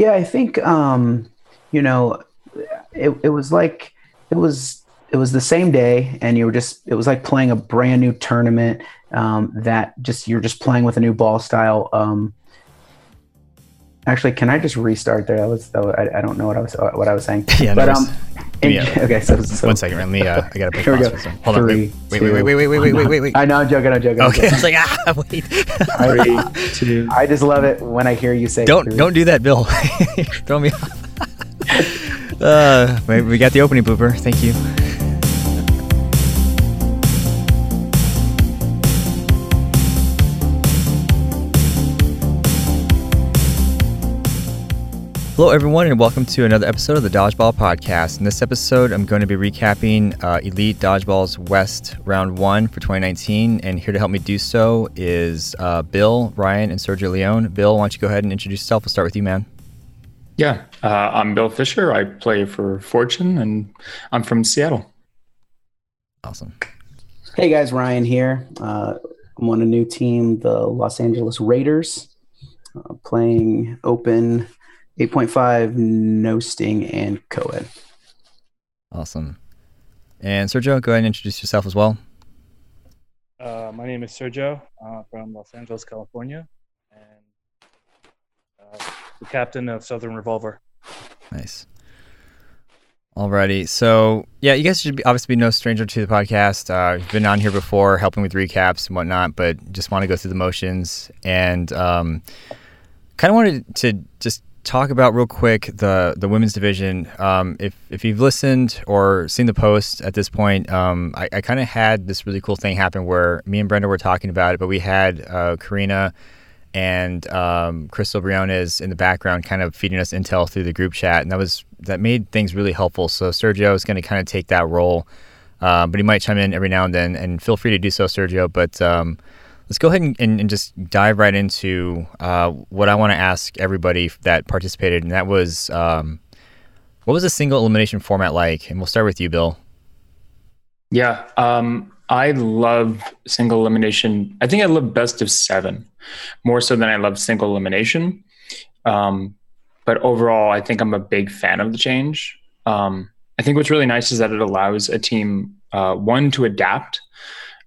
Yeah, I think um, you know, it it was like it was it was the same day, and you were just it was like playing a brand new tournament um, that just you're just playing with a new ball style. Um, actually, can I just restart there? That was, that was I, I, don't know what I was what I was saying. yeah, but no um, and, yeah. okay, so, so one second, let me. Uh, I gotta put here we go. Hold Three, on, wait, wait, wait, wait, wait, wait, wait, wait, wait, wait. I know, I'm joking, I'm joking. I'm Okay, I joking. was like, ah, wait. Three, two. I just love it when I hear you say. don't three. don't do that, Bill. Throw me off. uh, wait, we got the opening blooper. Thank you. Hello, everyone, and welcome to another episode of the Dodgeball Podcast. In this episode, I'm going to be recapping uh, Elite Dodgeball's West Round 1 for 2019. And here to help me do so is uh, Bill, Ryan, and Sergio Leon. Bill, why don't you go ahead and introduce yourself? We'll start with you, man. Yeah, uh, I'm Bill Fischer. I play for Fortune, and I'm from Seattle. Awesome. Hey guys, Ryan here. Uh, I'm on a new team, the Los Angeles Raiders, uh, playing open 8.5, no sting, and co-ed. Awesome. And Sergio, go ahead and introduce yourself as well. Uh, my name is Sergio uh, from Los Angeles, California, and uh, the captain of Southern Revolver. Nice. Alrighty, so yeah, you guys should be, obviously be no stranger to the podcast. Uh, you've been on here before, helping with recaps and whatnot, but just want to go through the motions and um, kind of wanted to just talk about real quick the the women's division. Um, if if you've listened or seen the post at this point, um, I, I kind of had this really cool thing happen where me and Brenda were talking about it, but we had uh, Karina and um, Crystal Briones in the background, kind of feeding us intel through the group chat, and that was that made things really helpful. So Sergio is going to kind of take that role, uh, but he might chime in every now and then, and feel free to do so, Sergio. But um, let's go ahead and, and, and, just dive right into uh, what I want to ask everybody that participated, and that was um, what was a single elimination format like? And we'll start with you, Bill. Yeah, um, I love single elimination. I think I love best of seven more so than I love single elimination. Um, but overall, I think I'm a big fan of the change. Um, I think what's really nice is that it allows a team uh, one to adapt.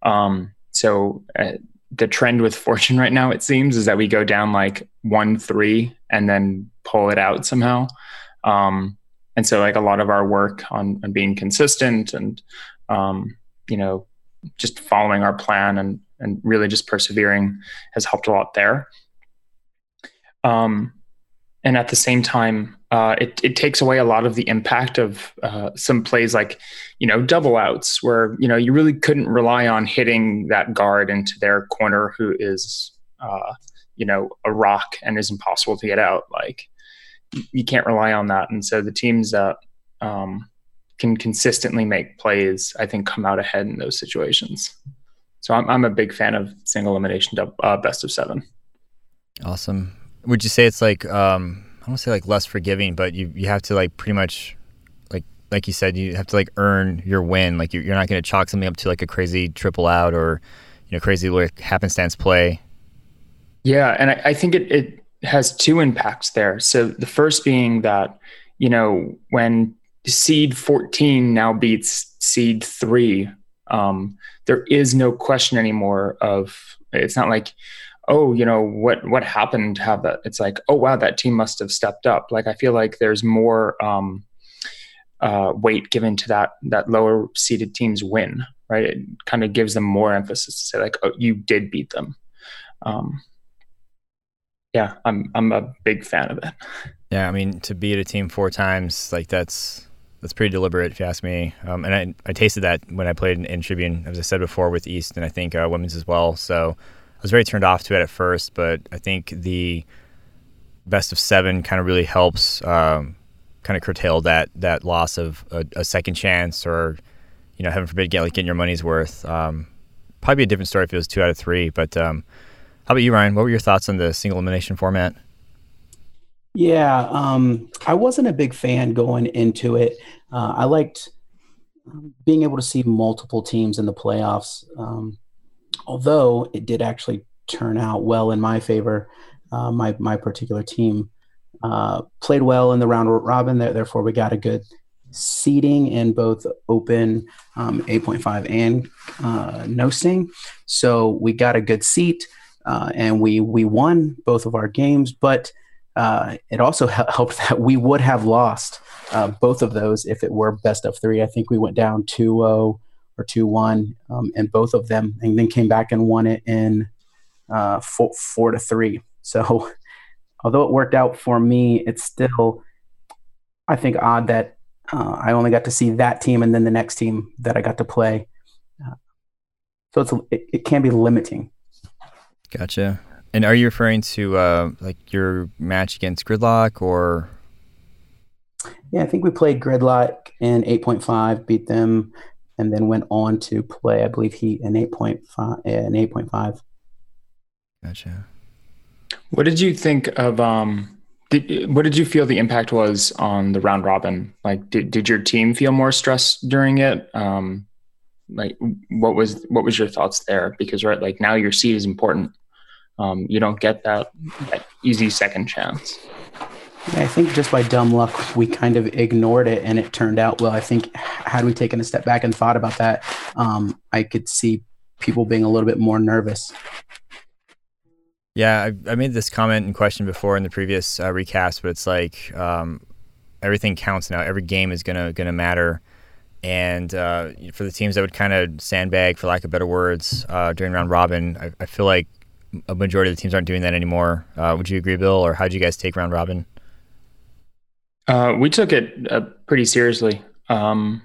Um, so uh, the trend with Fortune right now, it seems, is that we go down like one three and then pull it out somehow. Um, and so like a lot of our work on, on being consistent and um, you know just following our plan and and really just persevering has helped a lot there. Um, and at the same time, uh, it, it takes away a lot of the impact of uh, some plays like, you know, double outs where, you know, you really couldn't rely on hitting that guard into their corner who is, uh, you know, a rock and is impossible to get out. Like you can't rely on that. And so the teams that um, can consistently make plays, I think, come out ahead in those situations. So I'm, I'm a big fan of single elimination uh, best of seven. Awesome. Would you say it's like um, I don't say like less forgiving, but you you have to like pretty much like like you said you have to like earn your win. Like you're, you're not going to chalk something up to like a crazy triple out or you know crazy like happenstance play. Yeah, and I, I think it it has two impacts there. So the first being that you know when seed 14 now beats seed three um, there is no question anymore of it's not like oh you know what what happened? To have that it's like oh wow that team must have stepped up. Like i feel like there's more um, uh, weight given to that that lower seeded team's win right? It kind of gives them more emphasis to say like oh you did beat them. Um, yeah i'm i'm a big fan of it. Yeah i mean to beat a team four times like that's that's pretty deliberate, if you ask me. Um, and I, I tasted that when I played in, in, Tribune, as I said before, with East and I think uh, women's as well. So was very turned off to it at first, but I think the best of seven kind of really helps um, kind of curtail that that loss of a, a, second chance or, you know, heaven forbid, get like getting your money's worth. Um, probably a different story if it was two out of three. But um, how about you, Ryan? What were your thoughts on the single elimination format? Yeah, um, I wasn't a big fan going into it. Uh, I liked being able to see multiple teams in the playoffs, um, although it did actually turn out well in my favor, uh, my my particular team. uh, played well in the round robin. There, therefore, we got a good seeding in both open um, 8.5 and uh, no sting. So we got a good seat uh, and we we won both of our games. But uh, it also helped that we would have lost uh, both of those if it were best of three. I think we went down 2 0 or 2 1 um, in both of them and then came back and won it in uh, four, four to three. So although it worked out for me, it's still, I think, odd that uh, I only got to see that team and then the next team that I got to play. Uh, so it's it, it, can be limiting. Gotcha. And are you referring to uh, like your match against Gridlock or? Yeah, I think we played Gridlock in 8.5, beat them, and then went on to play, I believe, Heat an 8.5. an 8.5. Gotcha. What did you think of um, did, what did you feel the impact was on the round robin? Like, did, did your team feel more stressed during it? Um, like, what was what was your thoughts there? Because right, like now your seed is important. Um, you don't get that that easy second chance. I think just by dumb luck, we kind of ignored it, and it turned out well. I think had we taken a step back and thought about that, um, I could see people being a little bit more nervous. Yeah, I, I, made this comment and question before in the previous uh, recast, but it's like um, everything counts now. Every game is gonna gonna matter, and uh, for the teams that would kind of sandbag, for lack of better words, uh, during round robin, I, I, feel like a majority of the teams aren't doing that anymore. Uh, would you agree, Bill, or how did you guys take round robin? Uh, we took it uh, pretty seriously. Um,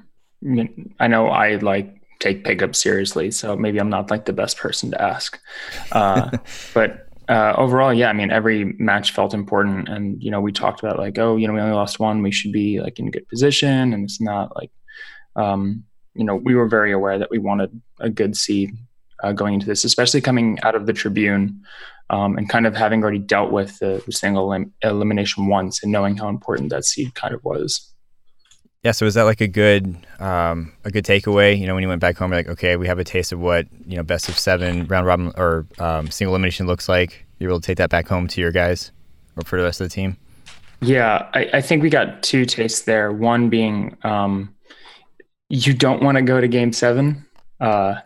I know I like take pickup seriously, so maybe I'm not like the best person to ask, but uh, overall, yeah, I mean, every match felt important, and you know, we talked about like, oh, you know, we only lost one, we should be like in good position, and it's not like, um, you know, we were very aware that we wanted a good seed uh, going into this, especially coming out of the Tribune, um, and kind of having already dealt with the, single elim- elimination once, and knowing how important that seed kind of was. Yeah, so was that like a good um, a good takeaway? You know, when you went back home, you're like, okay, we have a taste of what you know best of seven round robin or um, single elimination looks like. You're able to take that back home to your guys or for the rest of the team. Yeah, I, I think we got two tastes there. One being um, you don't want to go to game seven. Uh,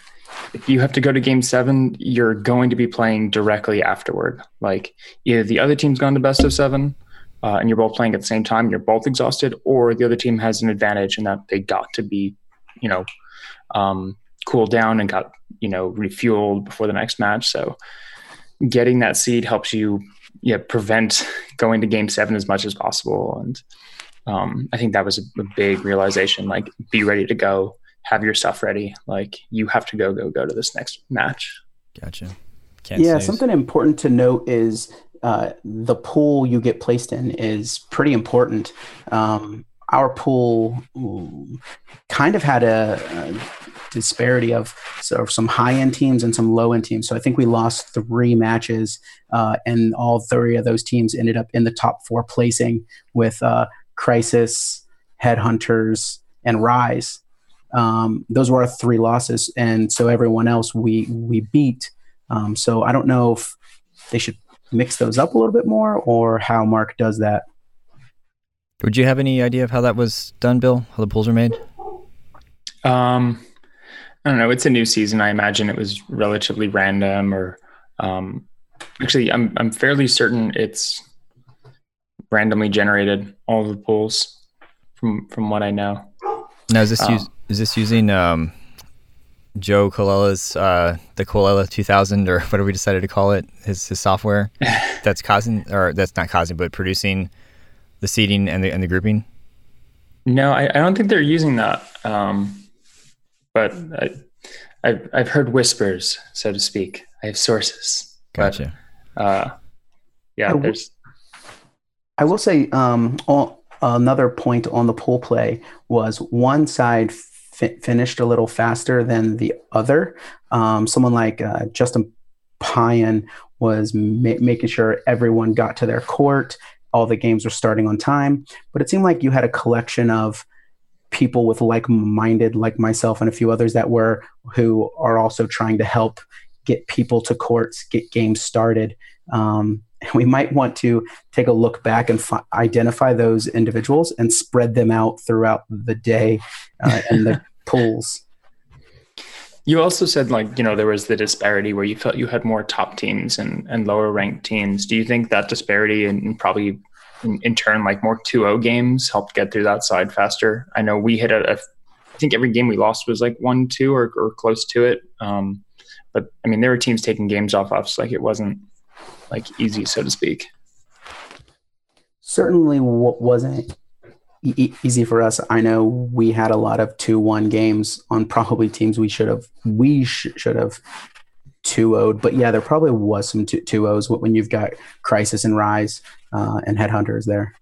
if you have to go to game seven, you're going to be playing directly afterward. Like either the other team's gone to best of seven uh, and you're both playing at the same time, you're both exhausted, or the other team has an advantage in that they got to be, you know, um, cooled down and got, you know, refueled before the next match. So getting that seed helps you, yeah, prevent going to game seven as much as possible. And um, I think that was a, a big realization. Like, be ready to go, have your stuff ready. Like, you have to go, go, go to this next match. Gotcha. Can't yeah, something important to note is uh, the pool you get placed in is pretty important. Um, our pool kind of had a, a disparity of, so some high end teams and some low end teams. So I think we lost three matches, uh, and all three of those teams ended up in the top four placing with uh, Crisis, Headhunters, and Rise. Um, those were our three losses, and so everyone else we we beat. Um, so I don't know if they should mix those up a little bit more or how Mark does that. Would you have any idea of how that was done, Bill? How the pools are made? Um, I don't know. It's a new season. I imagine it was relatively random, or um, actually, I'm I'm fairly certain it's randomly generated. All the pools, from from what I know. Now, is this um, use, is this using um, Joe Colela's uh, the Colela 2000 or whatever we decided to call it, his his software that's causing or that's not causing but producing the seeding and the and the grouping. No, I, I don't think they're using that. Um, but I, I've I've heard whispers, so to speak. I have sources. Gotcha. But, uh, yeah, there's. I will say um, all, another point on the pool play was one side fi- finished a little faster than the other. Um, someone like uh, Justin Pyan was ma- making sure everyone got to their court. All the games were starting on time, but it seemed like you had a collection of people with like-minded, like myself and a few others that were who are also trying to help get people to courts, get games started. Um, we might want to take a look back and fi- identify those individuals and spread them out throughout the day uh, and the pools. You also said like you know there was the disparity where you felt you had more top teams and, and lower ranked teams. Do you think that disparity and probably in, in turn like more 2-0 games helped get through that side faster? I know we hit a, a I think every game we lost was like one two or, or close to it. Um, but I mean there were teams taking games off us like it wasn't like easy so to speak. Certainly wasn't e- easy for us. I know we had a lot of two one games on probably teams we should have we sh- should have two owed, but yeah, there probably was some two, two O's when you've got Crisis and Rise uh, and Headhunters there.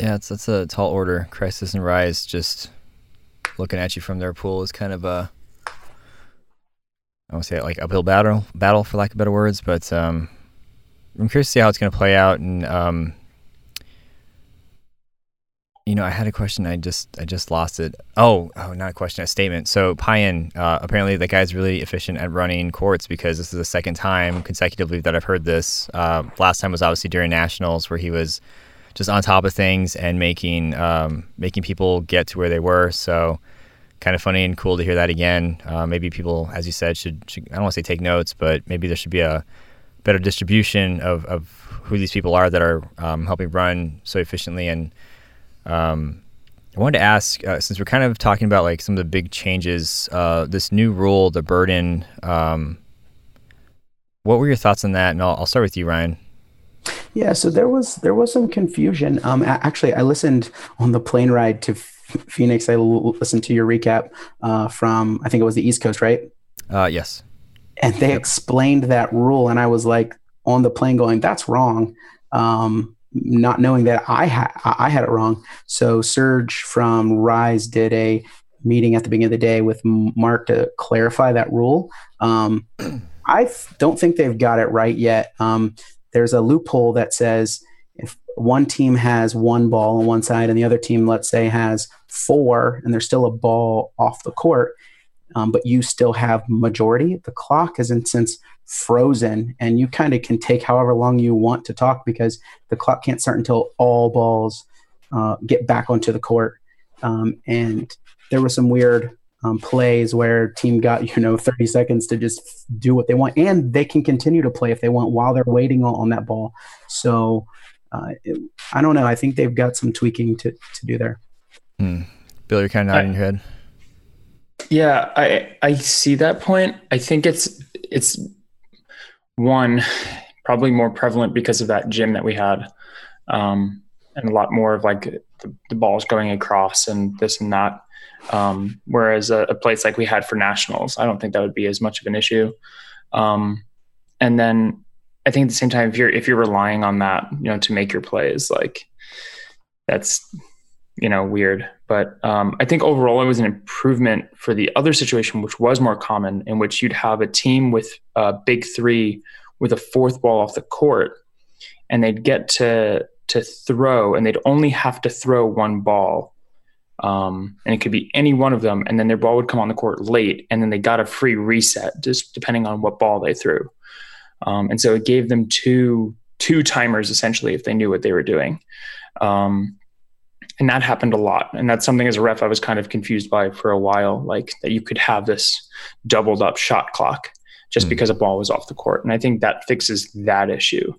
Yeah, it's that's a tall order. Crisis and Rise just looking at you from their pool is kind of a I won't say it like uphill battle battle for lack of better words, but um, I'm curious to see how it's going to play out and um, you know, I had a question. I just I just lost it. Oh, oh, not a question, a statement. So Payan, uh, apparently the guy's really efficient at running courts because this is the second time consecutively that I've heard this. Uh, last time was obviously during nationals where he was just on top of things and making um, making people get to where they were. So kind of funny and cool to hear that again. Uh, maybe people, as you said, should, should I don't want to say take notes, but maybe there should be a better distribution of, of who these people are that are um, helping run so efficiently and um, I wanted to ask, uh, since we're kind of talking about like some of the big changes, uh, this new rule, the burden. Um, what were your thoughts on that? And I'll, I'll, start with you, Ryan. Yeah, so there was there was some confusion. Um, actually, I listened on the plane ride to Phoenix. I listened to your recap uh, from I think it was the East Coast, right? Uh, yes. And they yep. explained that rule, and I was like on the plane going, "That's wrong." Um, not knowing that I had I had it wrong. So Serge from Rise did a meeting at the beginning of the day with Mark to clarify that rule. Um, I don't think they've got it right yet. Um, there's a loophole that says if one team has one ball on one side and the other team, let's say, has four, and there's still a ball off the court, um, but you still have majority, the clock is in sense frozen and you kind of can take however long you want to talk because the clock can't start until all balls uh, get back onto the court. Um, and there were some weird um, plays where team got you know 30 seconds to just do what they want and they can continue to play if they want while they're waiting on, on that ball. So uh, it, i don't know i think they've got some tweaking to, to do there. Hmm. bill you're kind of nodding your head. Yeah i i see that point. I think it's it's one probably more prevalent because of that gym that we had um, and a lot more of like the, the, balls going across and this and that. Um, whereas a, a, place like we had for nationals i don't think that would be as much of an issue. Um, and then i think at the same time if you're if you're relying on that you know to make your plays like that's you know weird. But um, i think overall it was an improvement for the other situation which was more common in which you'd have a team with a big three with a fourth ball off the court and they'd get to to throw and they'd only have to throw one ball um, and it could be any one of them and then their ball would come on the court late and then they got a free reset just depending on what ball they threw. Um, and so it gave them two two timers essentially if they knew what they were doing. Um, and that happened a lot. And that's something as a ref i was kind of confused by for a while like that you could have this doubled up shot clock just mm. because a ball was off the court. And i think that fixes that issue.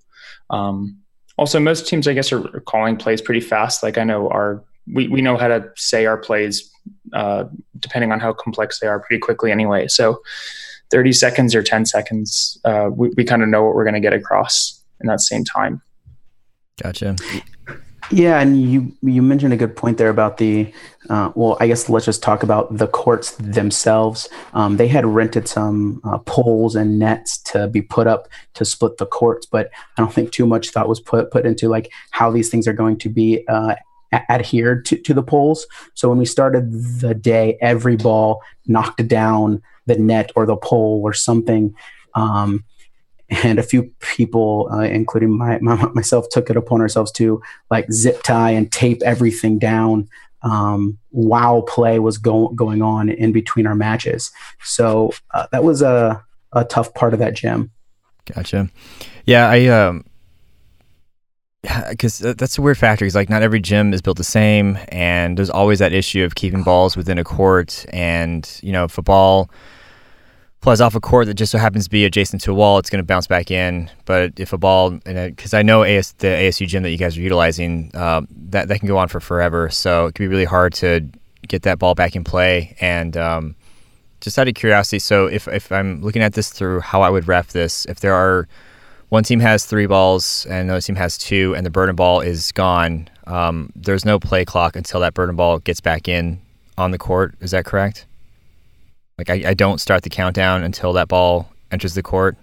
Um, also most teams i guess are, calling plays pretty fast. Like i know our we, we know how to say our plays uh, depending on how complex they are pretty quickly anyway. So 30 seconds or 10 seconds uh, we, we kind of know what we're going to get across in that same time. Gotcha yeah, and you you mentioned a good point there about the uh, well, I guess let's just talk about the courts themselves. Um, they had rented some uh, poles and nets to be put up to split the courts, but I don't think too much thought was put put into like how these things are going to be uh, adhered to, to the poles. So when we started the day, every ball knocked down the net or the pole or something. Um, and a few people, uh, including my, my, myself, took it upon ourselves to like zip tie and tape everything down um, while play was go- going on in between our matches. So uh, that was a, a tough part of that gym. Gotcha. Yeah, I um, because that's a weird factor. Because like not every gym is built the same, and there's always that issue of keeping balls within a court. And you know, if flies off a court that just so happens to be adjacent to a wall, it's going to bounce back in. But if a ball, because I know AS, the ASU gym that you guys are utilizing, um, that that can go on for forever. So it can be really hard to get that ball back in play. And um, just out of curiosity, so if if I'm looking at this through how I would ref this, if there are one team has three balls and another team has two, and the burden ball is gone, um, there's no play clock until that burden ball gets back in on the court. Is that correct? Like I, I don't start the countdown until that ball enters the court.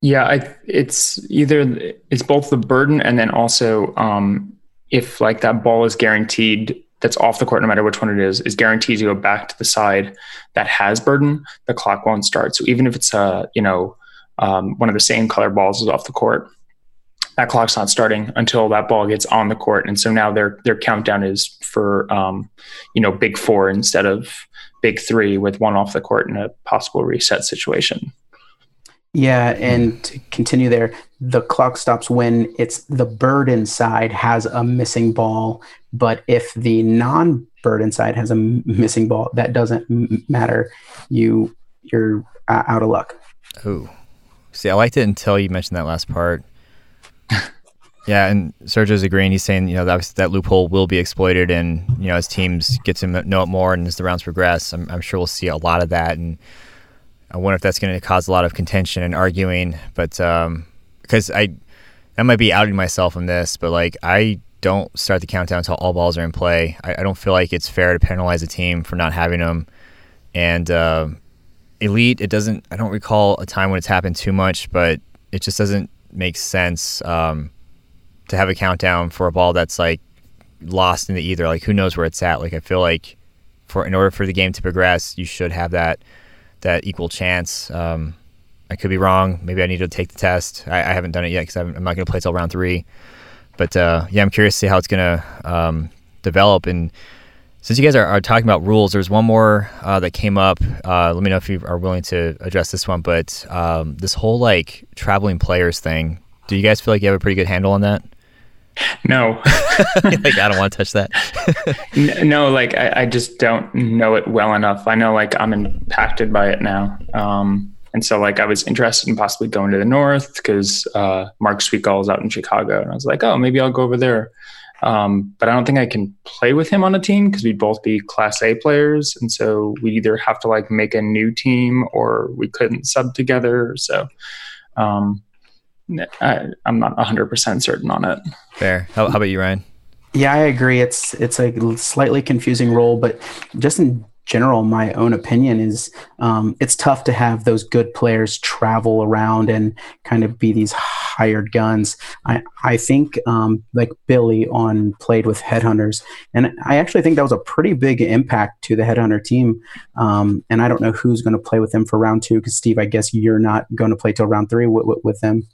Yeah, I, it's either it's both the burden and then also um, if like that ball is guaranteed that's off the court, no matter which one it is, is guaranteed to go back to the side that has burden, the clock won't start. So even if it's a you know um, one of the same color balls is off the court, that clock's not starting until that ball gets on the court. And so now their their countdown is for um, you know big four instead of big three with one off the court in a possible reset situation. Yeah, and to continue there, the clock stops when it's the burden side has a missing ball, but if the non-burden side has a missing ball, that doesn't matter. You you're uh, out of luck. Oh, see, I liked it until you mentioned that last part. Yeah, and Sergio's agreeing. He's saying you know that that loophole will be exploited, and you know as teams get to know it more and as the rounds progress, I'm, I'm sure we'll see a lot of that. And I wonder if that's going to cause a lot of contention and arguing. But um, because I, I might be outing myself on this, but like I don't start the countdown until all balls are in play. I, I don't feel like it's fair to penalize a team for not having them. And uh, elite, it doesn't. I don't recall a time when it's happened too much, but it just doesn't make sense. Um, to have a countdown for a ball that's like lost in the ether. Like who knows where it's at? Like I feel like for in order for the game to progress, you should have that that equal chance. Um, I could be wrong. Maybe I need to take the test. I, I haven't done it yet because I'm not going to play till round three. But uh, yeah, I'm curious to see how it's going to um, develop. And since you guys are, are, talking about rules, there's one more uh, that came up. Uh, let me know if you are willing to address this one. But um, this whole like traveling players thing. Do you guys feel like you have a pretty good handle on that? No. like I don't want to touch that. no, like I, I, just don't know it well enough. I know like I'm impacted by it now. Um, and so like I was interested in possibly going to the north because uh, Mark Sweetgall is out in Chicago, and I was like, oh, maybe I'll go over there. Um, but I don't think I can play with him on a team because we'd both be Class A players, and so we'd either have to like make a new team or we couldn't sub together. So um, I, am not 100% certain on it. Fair. How, how about you, Ryan? Yeah, I agree. It's it's a slightly confusing role, but just in general, my own opinion is um, it's tough to have those good players travel around and kind of be these hired guns. I I think um, like Billy on played with Headhunters, and I actually think that was a pretty big impact to the Headhunter team. Um, and I don't know who's going to play with them for round two because Steve, I guess you're not going to play till round three with, with, with them.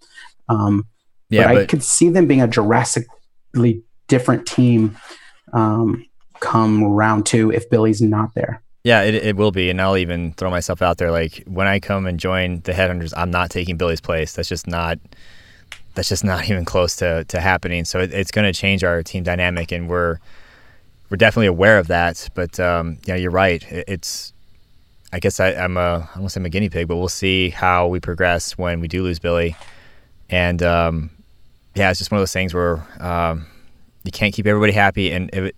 Um, yeah, but, but, I could see them being a drastically different team um, come round two if Billy's not there. Yeah, it, it will be. And I'll even throw myself out there. Like when I come and join the Headhunters, I'm not taking Billy's place. That's just not. That's just not even close to, to happening. So it, it's going to change our team dynamic, and we're we're definitely aware of that. But um, yeah, you're right. It, it's I guess I, am a I don't want to say I'm a guinea pig, but we'll see how we progress when we do lose Billy. And um, yeah, it's just one of those things where um, you can't keep everybody happy. And it, it,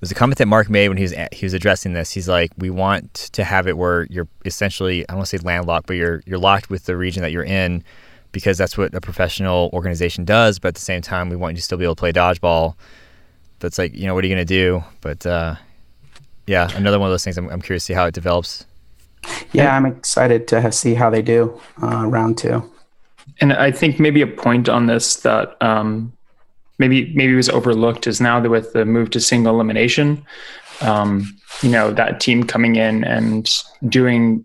was a comment that Mark made when he was he was addressing this. He's like, we want to have it where you're essentially I don't want to say landlocked, but you're you're locked with the region that you're in because that's what a professional organization does. But at the same time, we want you to still be able to play dodgeball. That's like, you know, what are you going to do? But uh, yeah, another one of those things. I'm, I'm curious to see how it develops. Yeah, I'm excited to see how they do uh, round two. And I think maybe a point on this that um, maybe maybe was overlooked is now that with the move to single elimination, um, you know, that team coming in and doing,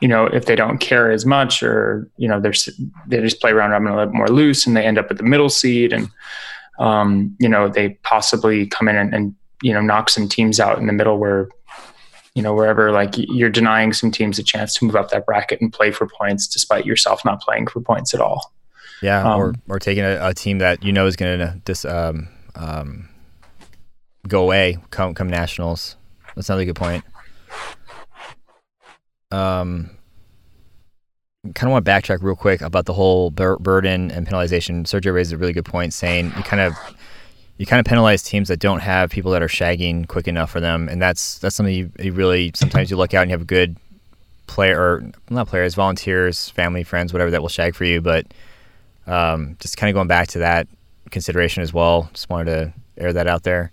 you know, if they don't care as much or you know, they're they just play around having a little more loose and they end up at the middle seed and um, you know they possibly come in and, and you know knock some teams out in the middle where you know, wherever like you're denying some teams a chance to move up that bracket and play for points despite yourself not playing for points at all. Yeah, Um, or or taking a, a team that you know is going to dis um, um, go away come come nationals. That's another good point. Um, kind of want to backtrack real quick about the whole bur- burden and penalization. Sergio raised a really good point, saying you kind of you kind of penalize teams that don't have people that are shagging quick enough for them, and that's that's something you, you really sometimes you look out and you have a good player or not players, volunteers, family, friends, whatever that will shag for you, but um, just kind of going back to that consideration as well. Just wanted to air that out there.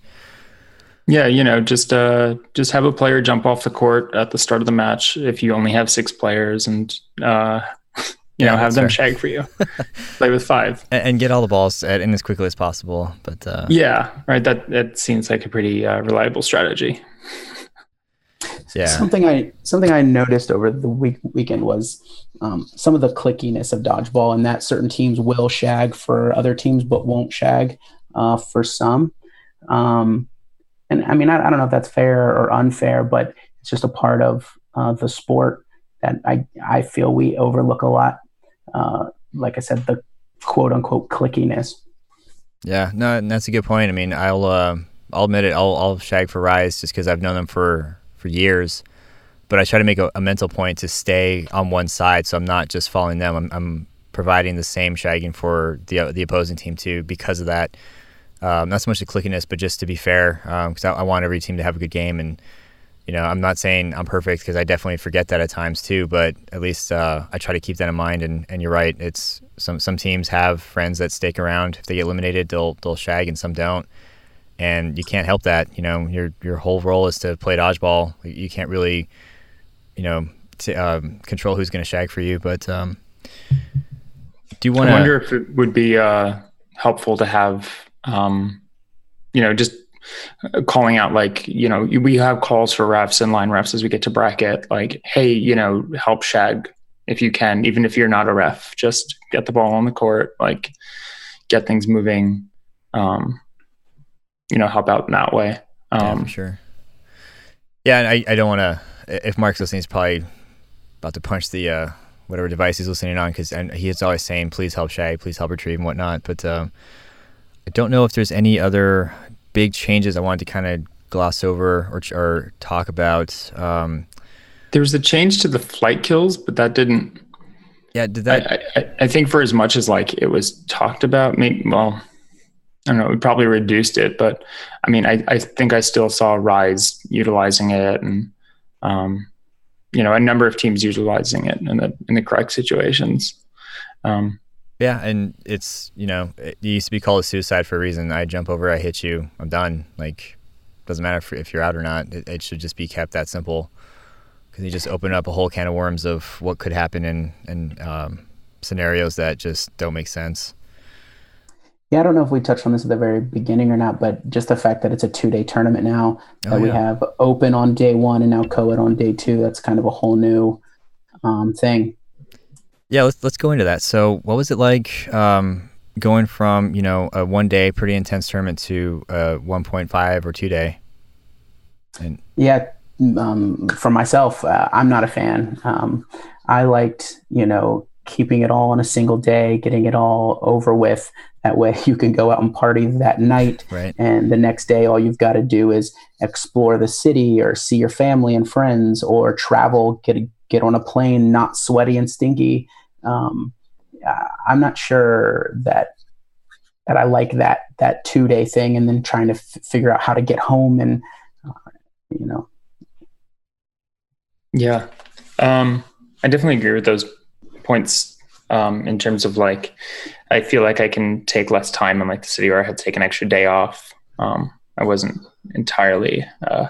Yeah, you know, just uh, just have a player jump off the court at the start of the match if you only have six players, and uh, you Yeah, know, have them fair. shag for you. Play with five. And, and get all the balls at, in as quickly as possible. But uh, Yeah, right. That that seems like a pretty uh, reliable strategy. yeah, Something I something I noticed over the week weekend was um, some of the clickiness of dodgeball, and that certain teams will shag for other teams, but won't shag uh, for some. Um, and I mean, I, I don't know if that's fair or unfair, but it's just a part of uh, the sport that I I feel we overlook a lot. Uh, like I said, the quote unquote clickiness. yeah, no, and that's a good point. I mean, I'll uh, I'll admit it. I'll I'll shag for Rise just because I've known them for for years. But I try to make a, a mental point to stay on one side, so I'm not just following them. I'm, I'm providing the same shagging for the the opposing team too because of that. Um, not so much the clickiness, but just to be fair, because I, I want every team to have a good game. And you know, I'm not saying I'm perfect because I definitely forget that at times too. But at least uh, I try to keep that in mind. And, and you're right, it's some some teams have friends that stake around. If they get eliminated, they'll they'll shag, and some don't. And you can't help that. You know, your your whole role is to play dodgeball. You can't really, you know, t- um, control who's going to shag for you. But um, do you want I to? wonder if it would be uh, helpful to have, um, you know, just calling out like, you know, we have calls for refs and line refs as we get to bracket, like, hey, you know, help shag if you can, even if you're not a ref, just get the ball on the court, like, get things moving, um, you know, help out in that way. Yeah, Um, for sure. Yeah, and I, I don't want to. If Mark's listening, he's probably about to punch the uh, whatever device he's listening on because he is always saying, "Please help Shag, please help retrieve and whatnot." But um, I don't know if there's any other big changes I wanted to kind of gloss over or, or talk about. Um, there was a change to the flight kills, but that didn't yeah, did that? I, I, I think for as much as like it was talked about, maybe well, I don't know, we probably reduced it, but I mean, I, I think I still saw Rise utilizing it, and um, you know, a number of teams utilizing it in the in the correct situations. Um, yeah, and it's you know it used to be called a suicide for a reason. I jump over, I hit you, I'm done. Like doesn't matter if, if you're out or not. It, it should just be kept that simple. Because you just open up a whole can of worms of what could happen in in um, scenarios that just don't make sense. Yeah, I don't know if we touched on this at the very beginning or not, but just the fact that it's a two day tournament now, that Oh, we have open on day one and now co ed on day two, that's kind of a whole new um, thing. Yeah, let's let's go into that. So, what was it like um, going from you know a one day pretty intense tournament to a 1.5 or two day? And Yeah, um, for myself, uh, I'm not a fan. Um, I liked, you know, keeping it all in a single day, getting it all over with. That way you can go out and party that night. right, And the next day, all you've got to do is explore the city or see your family and friends or travel, get, get on a plane, not sweaty and stinky. Um, I'm not sure that that I like that that two day thing, and then trying to f- figure out how to get home and uh, you know Yeah. Um, I definitely agree with those points um, in terms of like, I feel like I can take less time in like the city or I had to take an extra day off. Um, I wasn't entirely uh,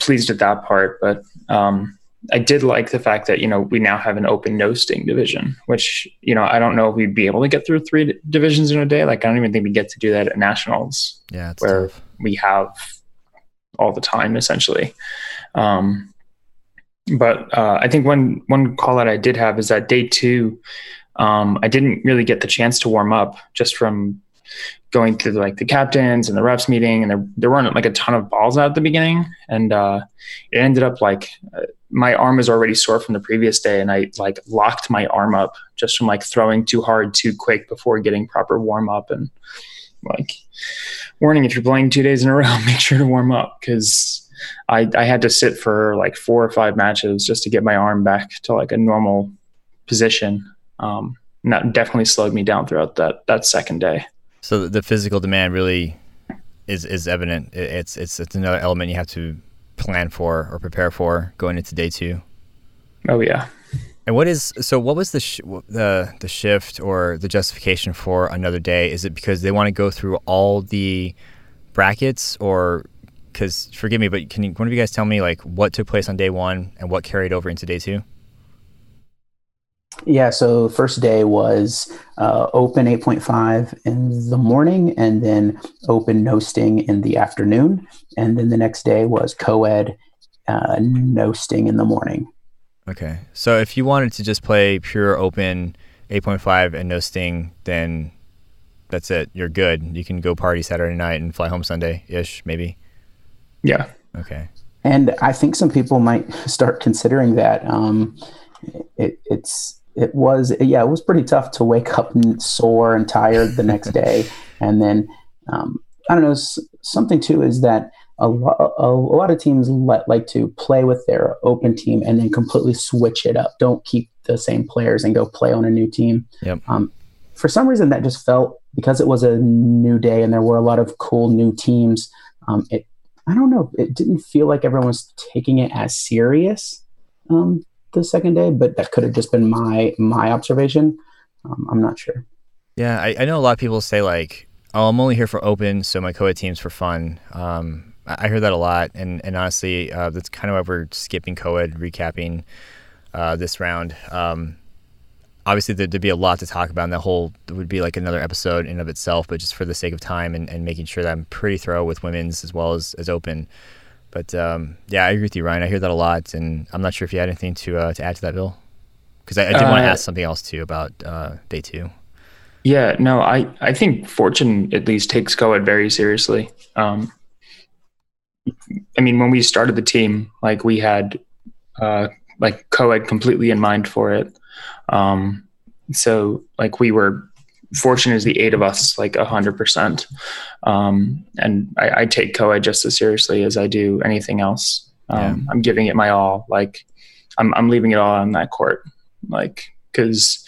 pleased with that part, but um, I did like the fact that, you know, we now have an open no sting division, which, you know, I don't know if we'd be able to get through three divisions in a day. Like, I don't even think we get to do that at nationals yeah, where tough. we have all the time essentially. Um, but uh, I think one one call out I did have is that day two, um, I didn't really get the chance to warm up just from going through like the captains and the refs meeting, and there there weren't like a ton of balls out at the beginning, and uh, it ended up like uh, my arm was already sore from the previous day, and I like locked my arm up just from like throwing too hard too quick before getting proper warm up, and like warning if you're playing two days in a row, make sure to warm up because. I, I had to sit for like four or five matches just to get my arm back to like a normal position. Um, and that definitely slowed me down throughout that that second day. So the physical demand really is is evident. It's it's it's another element you have to plan for or prepare for going into day two. Oh yeah. And what is so? What was the sh- the the shift or the justification for another day? Is it because they want to go through all the brackets, or because forgive me, but can you, one of you guys tell me like what took place on day one and what carried over into day two? Yeah, so first day was uh, open 8.5 in the morning and then open no sting in the afternoon. And then the next day was co ed uh, no sting in the morning. Okay. So if you wanted to just play pure open 8.5 and no sting, then that's it. You're good. You can go party Saturday night and fly home Sunday ish, maybe. Yeah. Okay. And I think some people might start considering that. Um, it, it's it was yeah it was pretty tough to wake up sore and tired the next day. And then um, i don't know something too is that a lot, a, lot of teams let, like to play with their open team and then completely switch it up. Don't keep the same players and go play on a new team. Yep. Um, for some reason that just felt because it was a new day and there were a lot of cool new teams um, it i don't know it didn't feel like everyone was taking it as serious um, the second day, but that could have just been my my observation. Um, I'm not sure. Yeah, I, I, know a lot of people say like, "Oh, I'm only here for open, so my co-ed team's for fun." Um, I, I hear that a lot, and and honestly, uh, that's kind of why we're skipping co-ed, recapping uh, this round. Um, obviously, there'd be a lot to talk about, and the whole would be like another episode in of itself. But just for the sake of time and, and making sure that I'm pretty thorough with women's as well as as open. But um, yeah, I agree with you, Ryan. I hear that a lot, and I'm not sure if you had anything to uh, to add to that, Bill. Because I, I, did uh, want to ask something else too about uh, day two. Yeah, no, I I think Fortune at least takes co-ed very seriously. Um, I mean, when we started the team, like we had uh, like co-ed completely in mind for it. Um, so like we were fortunate is the eight of us like a hundred percent. Um, and I, I, take co-ed just as seriously as I do anything else. Um, yeah. I'm giving it my all. Like I'm, I'm leaving it all on that court. Like, cause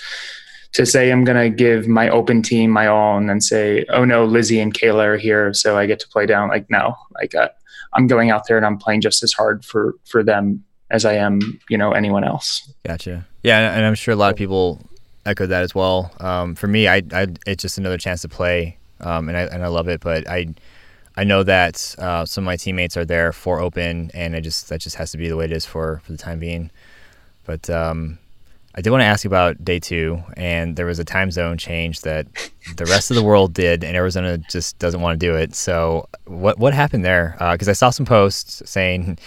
to say I'm going to give my open team my all and then say, oh no, Lizzie and Kayla are here. So I get to play down. Like, no, like uh, I'm going out there and I'm playing just as hard for, for them as I am, you know, anyone else. Gotcha. Yeah. And I'm sure a lot of people echoed that as well. Um, for me, I, I, it's just another chance to play, um, and I and I love it. But I I know that uh, some of my teammates are there for open, and it just that just has to be the way it is for for the time being. But um, I did want to ask about day two, and there was a time zone change that the rest of the world did, and Arizona just doesn't want to do it. So what what happened there? Because uh, I saw some posts saying.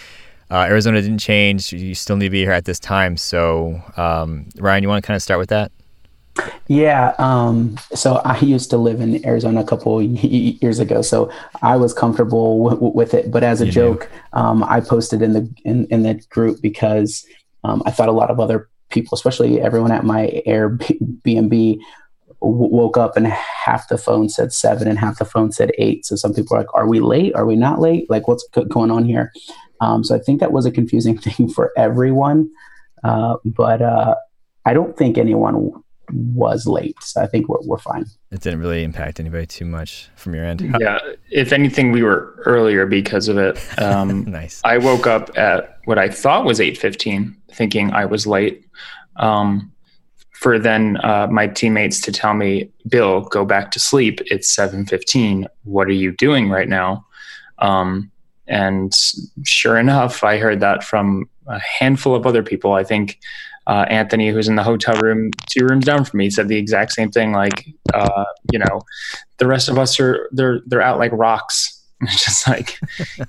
Uh, Arizona didn't change. You still need to be here at this time. So, um, Ryan, you want to kind of start with that? Yeah. Um, so I used to live in Arizona a couple years ago, so I was comfortable w- with it. But as a you joke, um, I posted in the in, in the group because um, I thought a lot of other people, especially everyone at my Airbnb, w- woke up and half the phone said seven and half the phone said eight. So some people are like, "Are we late? Are we not late? Like, what's going on here?" Um, so I think that was a confusing thing for everyone. Uh, but uh, I don't think anyone was late. So I think we're, we're fine. It didn't really impact anybody too much from your end. Yeah. If anything, we were earlier because of it. Um, nice. I woke up at what I thought was 8.15 thinking I was late. Um, for then uh, my teammates to tell me, Bill, go back to sleep. It's 7.15. What are you doing right now? Um, and sure enough, I heard that from a handful of other people. I think uh, Anthony, who's in the hotel room two rooms down from me, said the exact same thing. Like, uh, you know, the rest of us are they're they're out like rocks. It's just like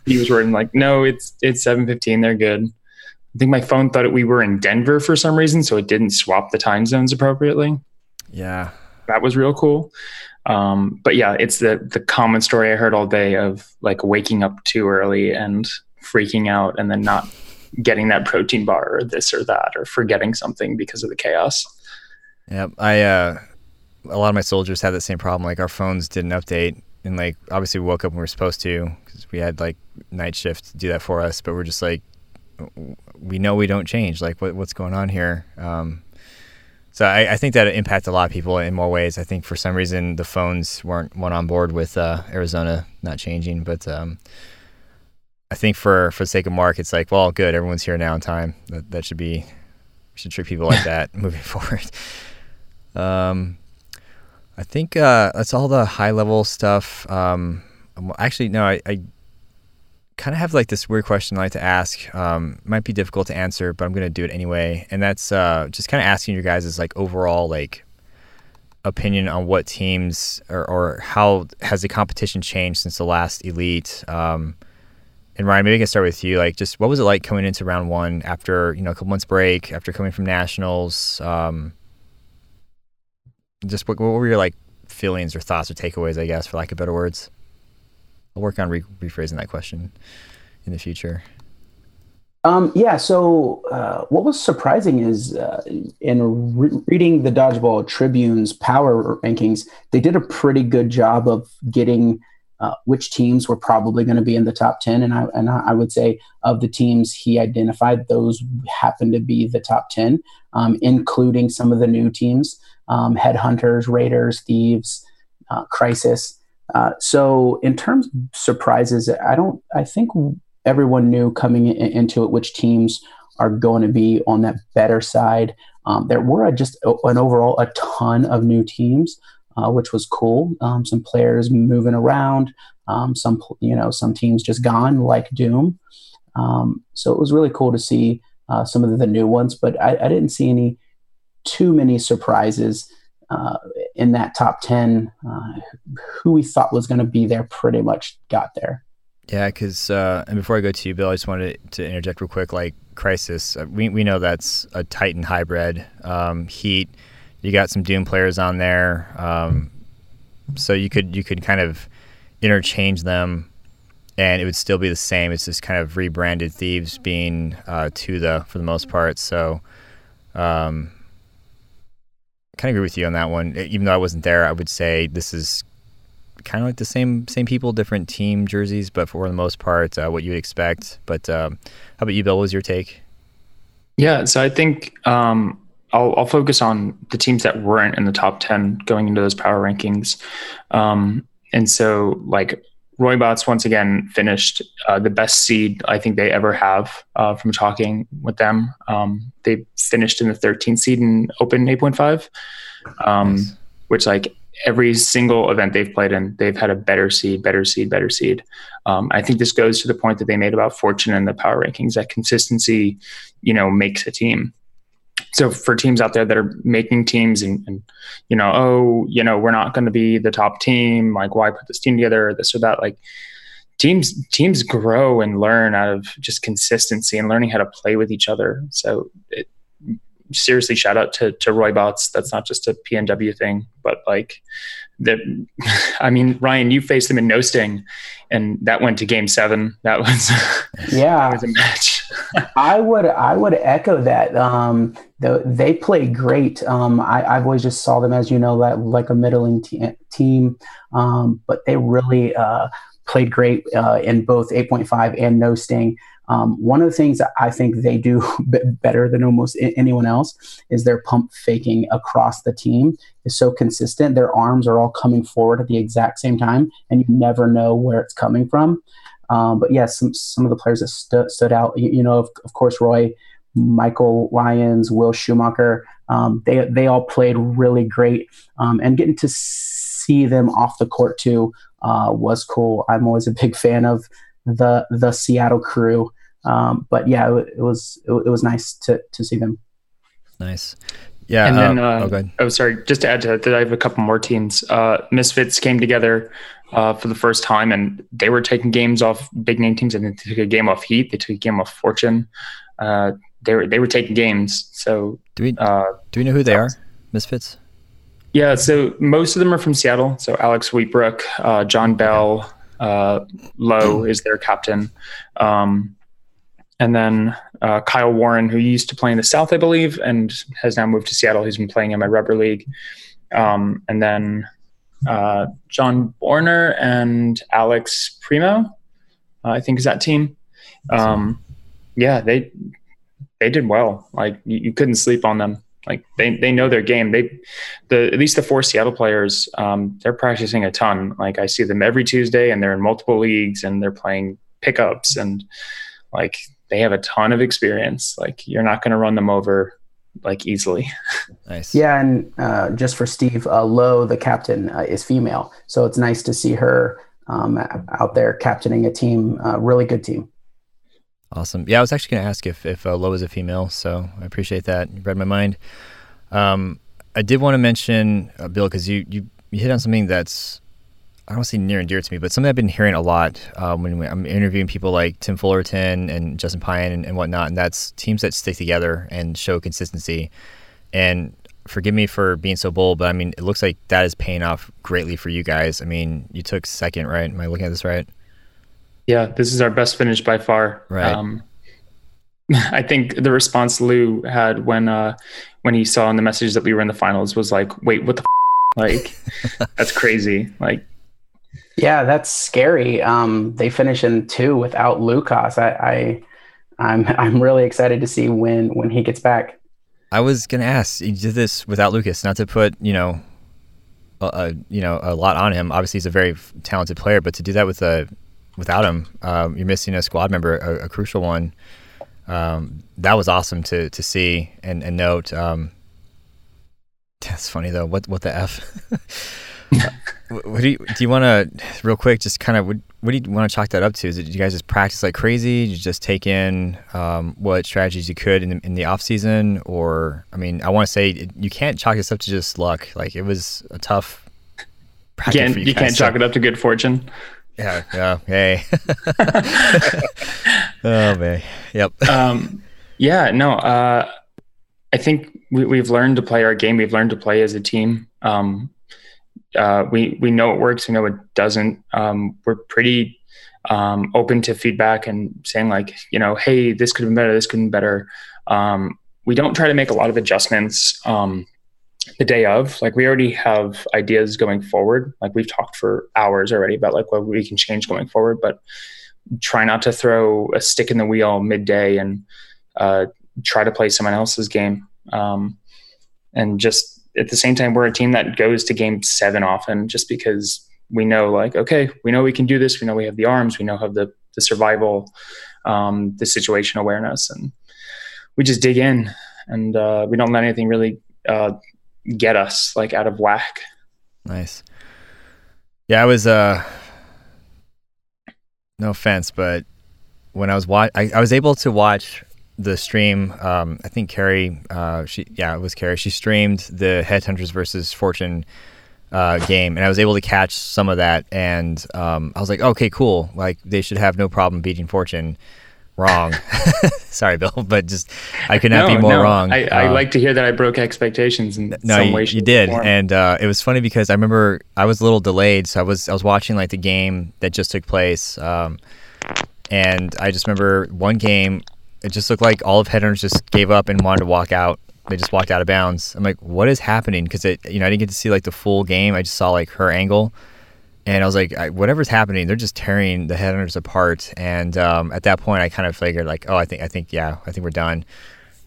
he was wording like, no, it's it's seven fifteen. They're good. I think my phone thought we were in Denver for some reason, so it didn't swap the time zones appropriately. Yeah, that was real cool. Um, but yeah, it's the the common story I heard all day of like waking up too early and freaking out, and then not getting that protein bar or this or that, or forgetting something because of the chaos. Yep, I uh, a lot of my soldiers had the same problem. Like our phones didn't update, and like obviously we woke up when we were supposed to because we had like night shift do that for us. But we're just like, we know we don't change. Like what, what's going on here? Um, so I, I, think that impacted a lot of people in more ways. I think for some reason the phones weren't one on board with uh, Arizona not changing, but um, I think for for the sake of Mark, it's like, well, good, everyone's here now in time. That that should be should treat people like that moving forward. Um, I think uh, that's all the high level stuff. Um, actually, no, I, I kind of have like this weird question I like to ask. Um, might be difficult to answer, but I'm going to do it anyway. And that's uh, just kind of asking your guys' is like overall like opinion on what teams or, or how has the competition changed since the last elite. Um, and Ryan, maybe I can start with you. Like, just what was it like coming into round one after you know a couple months break, after coming from nationals? Um, just what, what were your like feelings or thoughts or takeaways? I guess, for lack of better words. I'll work on re- rephrasing that question in the future. Um, yeah. So, uh, what was surprising is uh, in re- reading the Dodgeball Tribune's power rankings, they did a pretty good job of getting uh, which teams were probably going to be in the top ten. And I and I would say of the teams he identified, those happened to be the top ten, um, including some of the new teams: um, Headhunters, Raiders, Thieves, uh, Crisis. Uh, so in terms of surprises, I don't. I think everyone knew coming in, into it which teams are going to be on that better side. Um, there were just an overall a ton of new teams, uh, which was cool. Um, some players moving around. Um, some you know some teams just gone like Doom. Um, so it was really cool to see uh, some of the new ones, but I, I didn't see any too many surprises uh, in that top 10, uh, who we thought was going to be there pretty much got there. Yeah, because, uh, and before I go to you, Bill, I just wanted to interject real quick. Like, Crisis, uh, we, we know that's a Titan hybrid. Um, Heat, you got some Doom players on there. Um, so you could you could kind of interchange them and it would still be the same. It's just kind of rebranded Thieves being uh, to the for the most part. So um, kind of agree with you on that one. Even though I wasn't there, I would say this is kind of like the same same people, different team jerseys, but for the most part, uh, what you'd expect. But um, how about you, Bill? What was your take? Yeah, so I think um, I'll, I'll, focus on the teams that weren't in the top ten going into those power rankings. Um, and so, like Roybots once again finished uh, the best seed I think they ever have uh, from talking with them. Um, they finished in the 13th seed in Open 8.5, um, nice. which like every single event they've played in, they've had a better seed, better seed, better seed. Um, I think this goes to the point that they made about fortune in the power rankings. That consistency, you know, makes a team so for teams out there that are making teams and, and you know oh you know we're not going to be the top team like why put this team together or this or that like teams teams grow and learn out of just consistency and learning how to play with each other. So it, seriously shout out to to Roybots that's not just a pnw thing but like that i mean ryan you faced them in no sting and that went to game seven. That was yeah. that was a match I would I would echo that. Um, the, they play great. Um, I, have always just saw them as you know like, like a middling te- team, um, but they really uh, played great uh, in both 8.5 and no sting. Um, one of the things that I think they do better than almost anyone else is their pump faking across the team is so consistent. Their arms are all coming forward at the exact same time, and you never know where it's coming from. Um, but yes, yeah, some some of the players that stu- stood out, you, you know, of, of, course, Roy, Michael Lyons, Will Schumacher, um, they they all played really great, um, and getting to see them off the court too uh, was cool. I'm always a big fan of the the Seattle crew, um, but yeah, it, it was it, it, was nice to to see them. Nice. Yeah. And then, uh, oh, oh, sorry. Just to add to that, I have a couple more teams. Uh, Misfits came together uh, for the first time, and they were taking games off big name teams, and they took a game off Heat. They took a game off Fortune. Uh, they were they were taking games. So do we uh, do we know who they are? Misfits. Yeah, so most of them are from Seattle. So Alex Wheatbrook, uh, John Bell, uh, Lowe is their captain. Um, and then uh, Kyle Warren, who used to play in the South, I believe, and has now moved to Seattle. He's been playing in my rubber league. Um, and then uh, John Borner and Alex Primo, uh, I think is that team. Um, yeah, they they did well. Like you, you, couldn't sleep on them. Like they they know their game. They the at least the four Seattle players, um, they're practicing a ton. Like I see them every Tuesday, and they're in multiple leagues, and they're playing pickups, and like they have a ton of experience. Like you're not going to run them over like easily. Nice. Yeah, and uh, just for Steve, uh, Lowe, the captain, uh, is female, so it's nice to see her um, out there captaining a team, a really good team. Awesome. Yeah, I was actually going to ask if if uh, Lowe is a female, so I appreciate that. You read my mind. Um, I did want to mention uh, Bill because you, you you hit on something that's I don't say near and dear to me, but something I've been hearing a lot um, when I'm interviewing people like Tim Fullerton and Justin Pine and, and, whatnot, and that's teams that stick together and show consistency. And forgive me for being so bold, but I mean, it looks like that is paying off greatly for you guys. I mean, you took second, right? Am I looking at this right? Yeah, this is our best finish by far. Right. Um, I think the response Lou had when uh, when he saw in the message that we were in the finals was like, "Wait, what the f-? like? that's crazy!" Like, yeah, that's scary. Um, they finish in two without Lucas. I, I, I'm I'm really excited to see when when he gets back. I was gonna ask. You did this without Lucas, not to put you know, a, a you know a lot on him. Obviously, he's a very talented player, but to do that with a without him, um, you're missing a squad member, a, a crucial one. Um, that was awesome to to see and, and note. Um, that's funny though. What what the f? what do you do? You want to real quick just kind of what, what do you want to chalk that up to? Is it you guys just practice like crazy? Did you just take in um, what strategies you could in the, in the off season, or I mean, I want to say it, you can't chalk this up to just luck. Like it was a tough. You can't you, you can't chalk it up to good fortune. Yeah. Yeah. Hey. oh man. Yep. Um, yeah. No. Uh, I think we, have learned to play our game. We've learned to play as a team. Um, uh, we we know it works. We know it doesn't. Um, we're pretty um, open to feedback and saying like, you know, hey, this could have been better. This could been better. Um, we don't try to make a lot of adjustments. Um, the day of like we already have ideas going forward like we've talked for hours already about like what we can change going forward but try not to throw a stick in the wheel midday and uh, try to play someone else's game um, and just at the same time we're a team that goes to game seven often just because we know like okay we know we can do this we know we have the arms we know have the the survival um, the situation awareness and we just dig in and uh, we don't let anything really uh, get us like out of whack. Nice. Yeah, I was uh no offense, but when I was watch I, I was able to watch the stream, um, I think Carrie, uh, she, yeah, it was Carrie. She streamed the Headhunters versus Fortune uh, game, and I was able to catch some of that. And um, I was like, okay, cool. Like they should have no problem beating Fortune wrong. Sorry, Bill, but just I could not no, be more no. wrong. I, I uh, like to hear that I broke expectations in no, some you, way. You did, and uh, it was funny because I remember I was a little delayed, so I was I was watching like the game that just took place, um, and I just remember one game. It just looked like all of Headhunters just gave up and wanted to walk out. They just walked out of bounds. I'm like, what is happening? Because it, you know, I didn't get to see like the full game. I just saw like her angle and I was like, I, whatever's happening, they're just tearing the headhunters apart. And um, at that point, I kind of figured like, oh, I think, I think, yeah, I think we're done.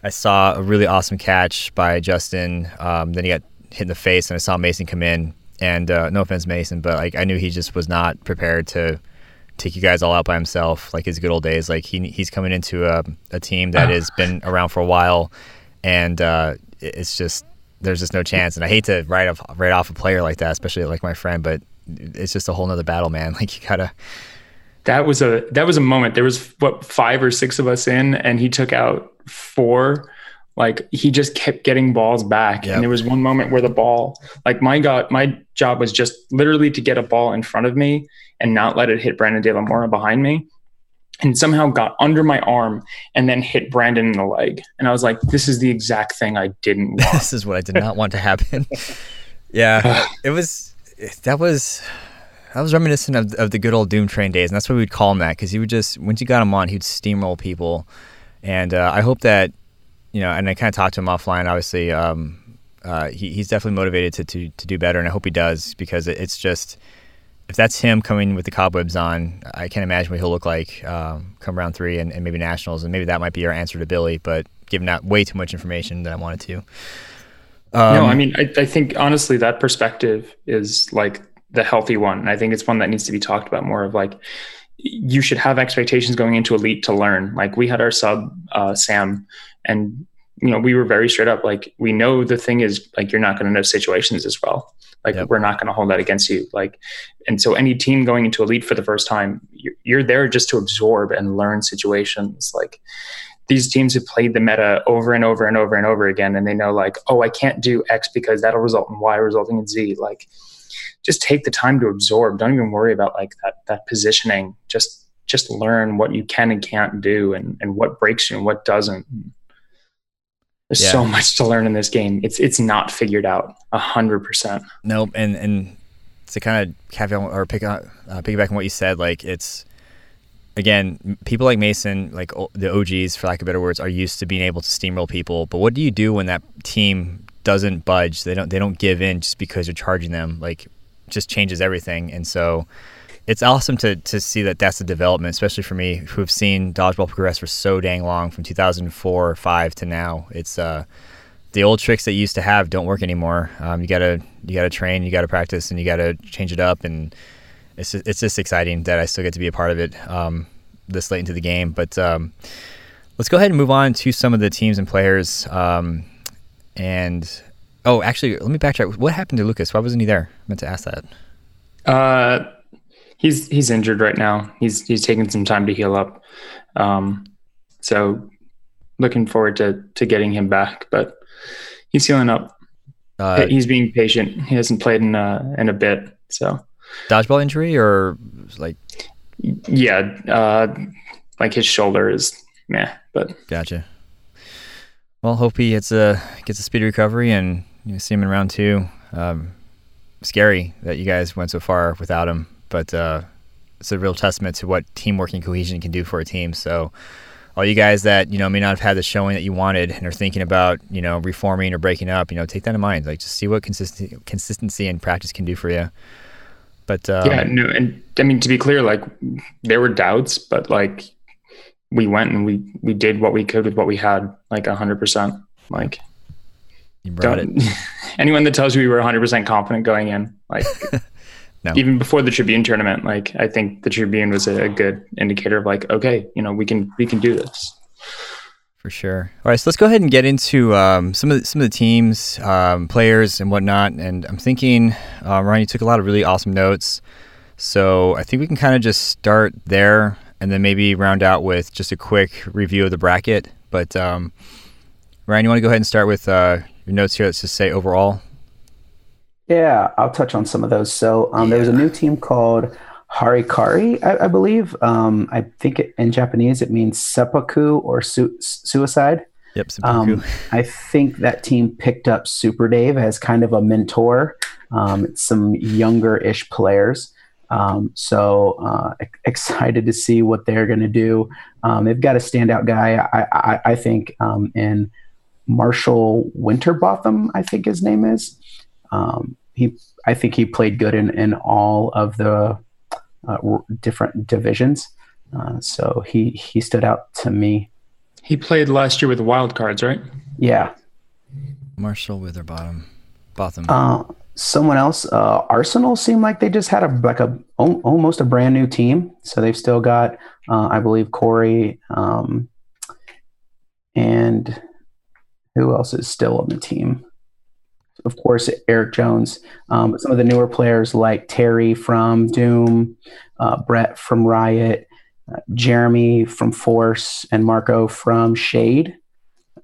I saw a really awesome catch by Justin. Um, then he got hit in the face, and I saw Mason come in. And uh, no offense, Mason, but like I knew he just was not prepared to take you guys all out by himself, like his good old days. Like he he's coming into a, a team that has been around for a while, and uh, it's just there's just no chance. And I hate to write off write off a player like that, especially like my friend, but it's just a whole nother battle, man. Like you gotta. That was a that was a moment. There was what five or six of us in, and he took out four. Like he just kept getting balls back, yep. and there was one moment where the ball, like my god, my job was just literally to get a ball in front of me and not let it hit Brandon De La Mora behind me and somehow got under my arm and then hit Brandon in the leg. And I was like, this is the exact thing I didn't want. this is what I did not want to happen. yeah, it was. That was. that was reminiscent of, of the good old Doom Train days, and that's what we'd call him that because he would just once you got him on, he'd steamroll people, and uh, I hope that you know, and I kind of talked to him offline. Obviously, um, uh, he, he's definitely motivated to, to to do better, and I hope he does because it, it's just if that's him coming with the cobwebs on, I can't imagine what he'll look like um, come round three and, and, maybe nationals, and maybe that might be our answer to Billy. But giving out way too much information that I wanted to. Um, no, I mean, I, I think honestly that perspective is like the healthy one. And I think it's one that needs to be talked about more of like, you should have expectations going into elite to learn. Like we had our sub uh, Sam, and you know we were very straight up. Like we know the thing is like you're not going to know situations as well. Like yep. we're not going to hold that against you. Like, and so any team going into elite for the first time, you're, you're there just to absorb and learn situations. Like these teams have played the meta over and over and over and over again, and they know like, oh, I can't do X because that'll result in Y, resulting in Z. Like just take the time to absorb. Don't even worry about like that that positioning. Just just learn what you can and can't do and, and what breaks you and what doesn't. There's yeah. so much to learn in this game. It's it's not figured out a hundred percent. Nope. And and to kind of caveat or pick on uh, piggyback on what you said, like it's again, people like Mason, like the OGs, for lack of better words, are used to being able to steamroll people. But what do you do when that team doesn't budge? They don't they don't give in just because you're charging them. Like just changes everything. And so it's awesome to to see that that's a development, especially for me who have seen dodgeball progress for so dang long, from 2004 or five to now. It's uh, the old tricks that you used to have don't work anymore. Um, you gotta you gotta train, you gotta practice, and you gotta change it up. And it's just, it's just exciting that I still get to be a part of it um, this late into the game. But um, let's go ahead and move on to some of the teams and players. Um, and Oh, actually, let me backtrack. What happened to Lucas? Why wasn't he there? I meant to ask that. Uh, he's he's injured right now. He's he's taking some time to heal up. Um, so looking forward to to getting him back, but he's healing up. Uh, he's being patient. He hasn't played in a in a bit. So dodgeball injury or like yeah, uh, like his shoulder is meh. But gotcha. Well, hope he gets a gets a speedy recovery and you see him in round two. Um, scary that you guys went so far without him, but uh, it's a real testament to what teamwork and cohesion can do for a team. So, all you guys that you know may not have had the showing that you wanted and are thinking about you know reforming or breaking up, you know, take that in mind. Like, just see what consistency, consistency and practice can do for you. But um, yeah, no, and I mean to be clear, like there were doubts, but like we went and we we did what we could with what we had, like hundred percent. Like you brought it. Anyone that tells you we were 100% confident going in, like no. even before the Tribune tournament, like I think the Tribune was a, good indicator of like, okay, you know, we can we can do this. For sure. All right, so let's go ahead and get into um, some of the, some of the teams, um, players, and whatnot. And I'm thinking, uh, Ryan, you took a lot of really awesome notes. So I think we can kind of just start there, and then maybe round out with just a quick review of the bracket. But um, Ryan, you want to go ahead and start with uh, your notes here. Let's just say overall. Yeah, I'll touch on some of those. So um, yeah. there was a new team called Harikari, I, I believe. Um, I think it, in Japanese it means seppuku or su- suicide. Yep, um, I think that team picked up Super Dave as kind of a mentor. Um, some younger-ish players. Um, so uh, excited to see what they're going to do. Um, they've got a standout guy, I, I, I think, um, in Marshall Winterbotham, I think his name is. Um, he, I think he played good in, in all of the uh, different divisions. Uh, so he he stood out to me. He played last year with the Wild Cards, right? Yeah. Marshall Witherbottom, Botham. Uh, someone else, uh, Arsenal seemed like they just had a like a almost a brand new team. So they've still got, uh, I believe, Corey um, and who else is still on the team? Of course, Eric Jones. Um, but some of the newer players like Terry from Doom, uh, Brett from Riot, uh, Jeremy from Force, and Marco from Shade.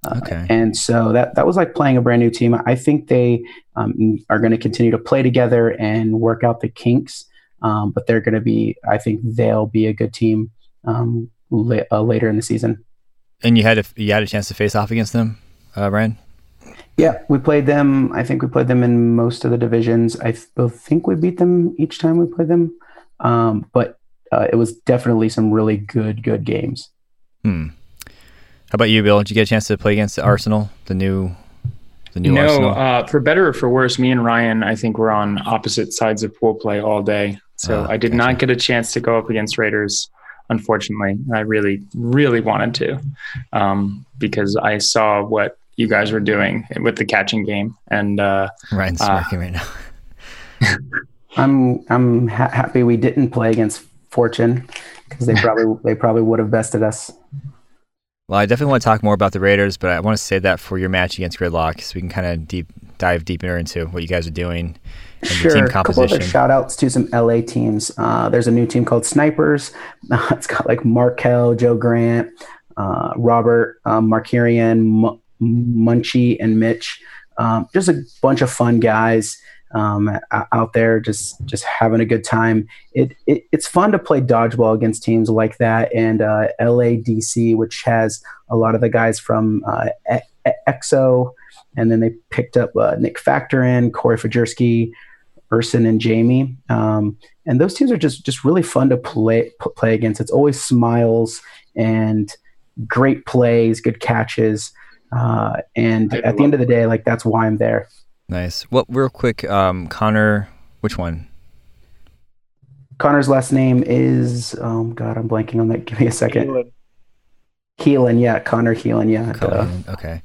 Uh, okay. And so that that was like playing a brand new team. I think they um, are going to continue to play together and work out the kinks. Um, but they're going to be, I think they'll be a good team um, uh, later in the season. And you had a, you had a chance to face off against them uh, Ryan? Yeah, Yeah, we played them. I think we played them in most of the divisions. I th- think we beat them each time we played them. Um, but uh, it was definitely some really good, good games. Hmm. How about you, Bill? Did you get a chance to play against Arsenal, the new, the new no, Arsenal? uh, for better or for worse, me and Ryan, I think we're on opposite sides of pool play all day. So Oh, I did gotcha. not get a chance to go up against Raiders, unfortunately. I really, really wanted to, um, because I saw what you guys were doing with the catching game, and uh, Ryan's uh, smirking right now. I'm I'm ha- happy we didn't play against Fortune because they probably they probably would have bested us. Well, I definitely want to talk more about the Raiders, but I want to save that for your match against Gridlock, so we can kind of deep dive deeper into what you guys are doing and Sure. the team A couple other composition. shout outs to some LA teams. Uh, there's a new team called Snipers. it's got like Markel, Joe Grant, uh, Robert, um, Markarian, M- Munchie, and Mitch. Um, just a bunch of fun guys um, out there, just just having a good time. It, it it's fun to play dodgeball against teams like that, and uh, LADC, which has a lot of the guys from uh, EXO, and then they picked up uh, Nick Factorin, Corey Fajerski, Urson and Jamie. Um, and those teams are just just really fun to play play against. It's always smiles and great plays, good catches. Uh, and I at the end of the day, like that's why I'm there. Nice. Well, real quick, um, Connor, which one? Connor's last name is um God, I'm blanking on that. Give me a second. England. Heelan, yeah, Connor Heelan, yeah. Colin. Okay.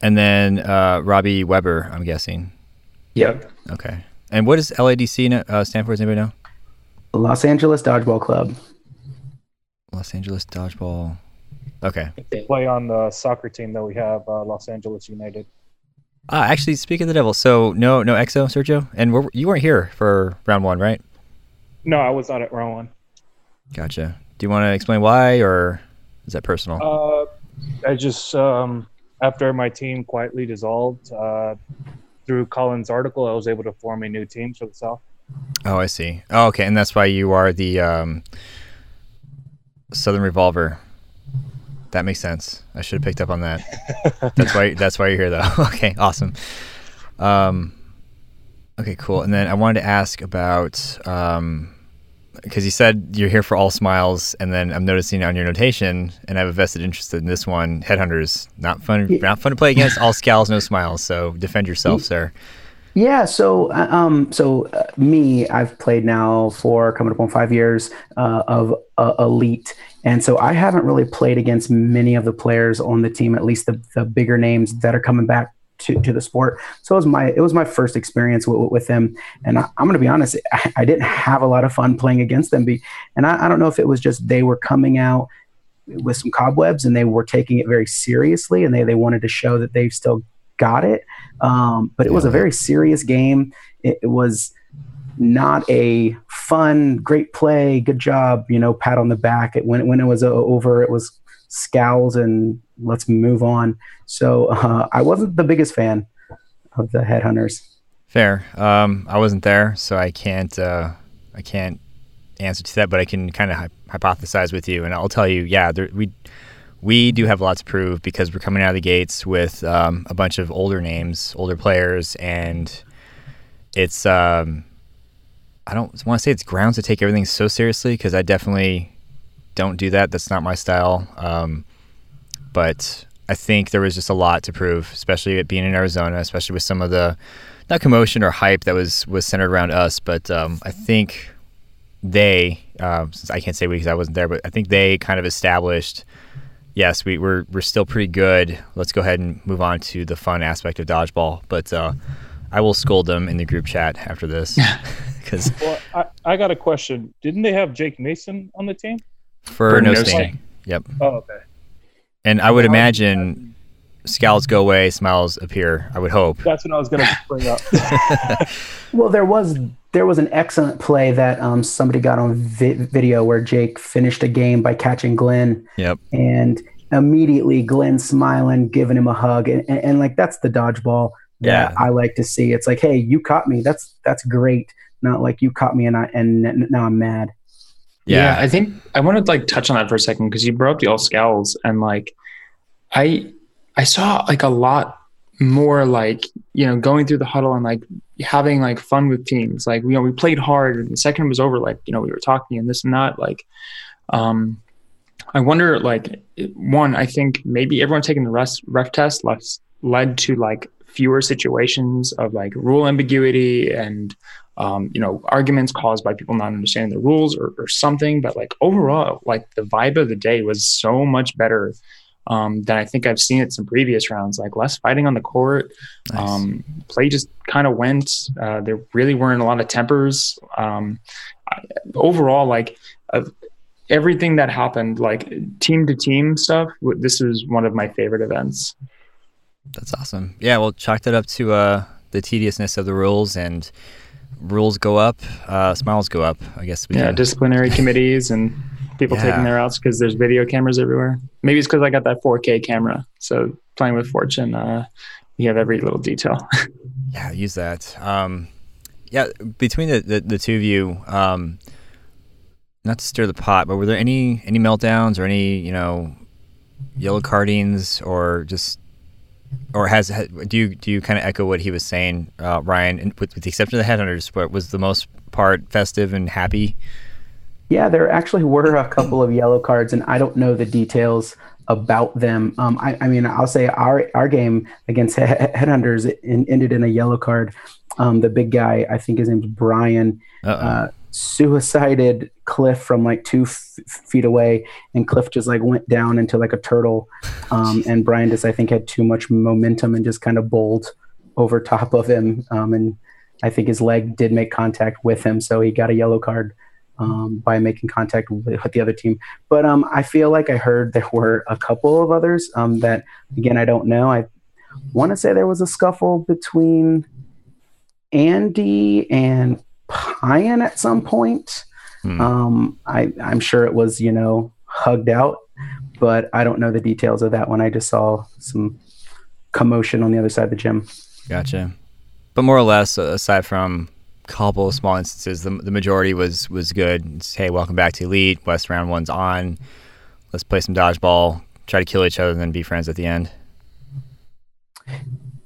And then uh, Robbie Weber, I'm guessing. yep. Okay. And what does LADC no- uh, stand for? Does anybody know? Los Angeles Dodgeball Club. Los Angeles Dodgeball. Okay. They play on the soccer team that we have, uh, Los Angeles United. Ah, actually, speaking of the devil, so no, no EXO, Sergio, and we're, you weren't here for round one, right? No, I was not at round one. Gotcha. Do you want to explain why, or is that personal? Uh, I just um, after my team quietly dissolved uh, through Colin's article, I was able to form a new team for the South. Oh, I see. Oh, okay, and that's why you are the um, Southern Revolver. That makes sense. I should have picked up on that. that's why. That's why you're here, though. okay, awesome. Um, okay, cool. And then I wanted to ask about um, because you said you're here for all smiles, and then I'm noticing on your notation, and I have a vested interest in this one. Headhunters, not fun. Not fun to play against. All scowls, no smiles. So defend yourself, sir. Yeah, so uh, um, so uh, me, I've played now for coming up on five years uh, of uh, elite, and so I haven't really played against many of the players on the team, at least the, the bigger names that are coming back to, to the sport. So it was my it was my first experience with, with them, and I, I'm going to be honest, I, I didn't have a lot of fun playing against them. Be, and I, I don't know if it was just they were coming out with some cobwebs and they were taking it very seriously, and they they wanted to show that they've still got it. Um, but it was a very serious game. It, it was not a fun, great play, good job, you know, pat on the back. It, when when it was uh, over, it was scowls and let's move on. So uh, I wasn't the biggest fan of the headhunters. Fair. Um, I wasn't there, so I can't. Uh, I can't answer to that, but I can kind of hy- hypothesize with you, and I'll tell you. Yeah, there, we we do have a lot to prove because we're coming out of the gates with um, a bunch of older names, older players, and it's. Um, I don't want to say it's grounds to take everything so seriously because I definitely don't do that. That's not my style. Um, but I think there was just a lot to prove, especially being in Arizona, especially with some of the not commotion or hype that was was centered around us. But um, I think they, um, since I can't say we because I wasn't there, but I think they kind of established. Yes, we, we're we're still pretty good. Let's go ahead and move on to the fun aspect of dodgeball. But uh, I will scold them in the group chat after this because Well, I, I got a question. Didn't they have Jake Mason on the team? for, For no no sting. sting. Yep. Oh, okay. And I would imagine scowls go away, smiles appear. I would hope. That's what I was going to bring up. Well, there was there was an excellent play that um, somebody got on vi- video where Jake finished a game by catching Glenn, Yep. and immediately Glenn smiling, giving him a hug, and, and, and like that's the dodgeball that Yeah. I like to see. It's like, hey, you caught me. That's that's great. Not like you caught me and I and n- now I'm mad. Yeah. Yeah. I think I want to like touch on that for a second because you brought up the all scowls and like I I saw like a lot more like you know going through the huddle and like having like fun with teams. Like you know we played hard and the second was over like you know we were talking and this and that like um i wonder like one i think maybe everyone taking the rest ref test led, led to like fewer situations of like rule ambiguity and um, you know arguments caused by people not understanding the rules or, or something. But like overall like the vibe of the day was so much better um, than I think I've seen at some previous rounds. Like less fighting on the court. Nice. Um, play just kind of went. Uh, there really weren't a lot of tempers. Um, I, overall, like uh, everything that happened, like team to team stuff. This was one of my favorite events. That's awesome. Yeah, well, chalk that up to uh, the tediousness of the rules and rules go up, uh, smiles go up. I guess. yeah, can. disciplinary committees and people yeah. taking their outs because there's video cameras everywhere. Maybe it's because I got that 4K camera. So playing with Fortune, uh, you have every little detail. yeah, use that. Um, yeah, between the, the, the two of you, um, not to stir the pot, but were there any any meltdowns or any you know yellow cardings or just or has do you do you kind of echo what he was saying, uh, Ryan? With, with, the exception of the headhunters, but was the most part festive and happy? Yeah, there actually were a couple of yellow cards, and I don't know the details about them. Um, I, I, mean, I'll say our our game against Headhunters ended in a yellow card. Um, the big guy, I think his name's Brian, uh, suicided Cliff from like two f- feet away, and Cliff just like went down into like a turtle. Um, and Brian just, I think, had too much momentum and just kind of bowled over top of him. Um, and I think his leg did make contact with him, so he got a yellow card um, by making contact with, with, the other team. But um, I feel like I heard there were a couple of others um, that, again, I don't know. I want to say there was a scuffle between Andy and Pyan at some point. Hmm. Um, I, I'm sure it was, you know, hugged out, but I don't know the details of that one. I just saw some commotion on the other side of the gym. Gotcha. But more or less, aside from couple of small instances. The, the majority was was good. It's, hey, welcome back to Elite. West round one's on. Let's play some dodgeball. Try to kill each other and then be friends at the end.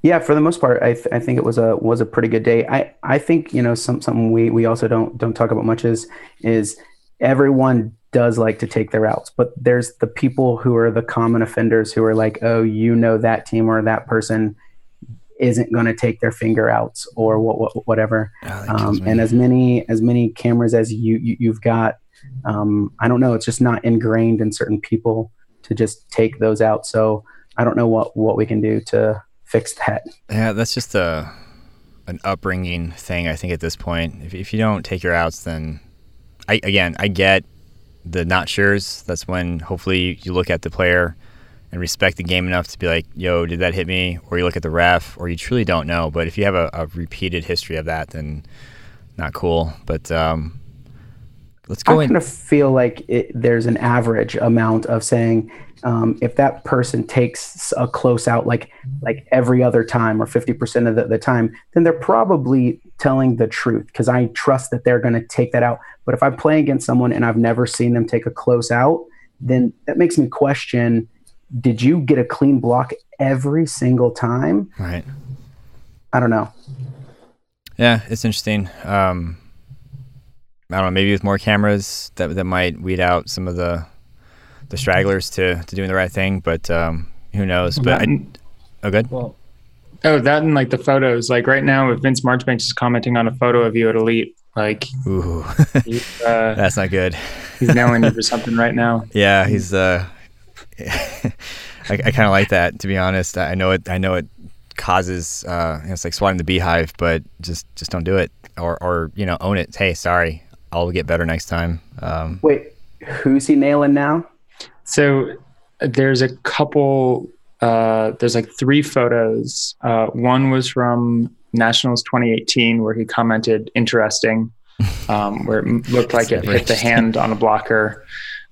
Yeah, for the most part, I, th- I think it was a was a pretty good day. I, I think you know some something we, we also don't don't talk about much is is everyone does like to take their outs, but there's the people who are the common offenders who are like, oh, you know that team or that person isn't going to take their finger out or what, what whatever. Oh, um, and as many as many cameras as you, you have got, um, I don't know. It's just not ingrained in certain people to just take those out. So I don't know what what we can do to fix that. Yeah, that's just a an upbringing thing. I think at this point, if if you don't take your outs, then I again I get the not sure's. That's when hopefully you look at the player and respect the game enough to be like, yo, did that hit me? Or you look at the ref, or you truly don't know. But if you have a, a repeated history of that, then not cool. But um, let's go I kind of feel like it, there's an average amount of saying um, if that person takes a close out like like every other time or 50% of the, the time, then they're probably telling the truth because I trust that they're going to take that out. But if I'm playing against someone and I've never seen them take a close out, then that makes me question – did you get a clean block every single time? Right. I don't know. Yeah, it's interesting. Um, I don't know. Maybe with more cameras, that that might weed out some of the the stragglers to, to doing the right thing. But um, who knows? But I, oh, good. Well, oh, that and like the photos. Like right now, if Vince Marchbanks is commenting on a photo of you at Elite, like, ooh, uh, that's not good. he's nailing you for something right now. Yeah, he's uh, I, I kind of like that to be honest. I know it. I know it causes uh, it's like swatting the beehive, but just just don't do it or or you know own it. Hey, sorry, I'll get better next time. Um, Wait, who's he nailing now? So there's a couple. Uh, there's like three photos. Uh, one was from Nationals 2018 where he commented interesting, um, where it looked like it hit the hand on a blocker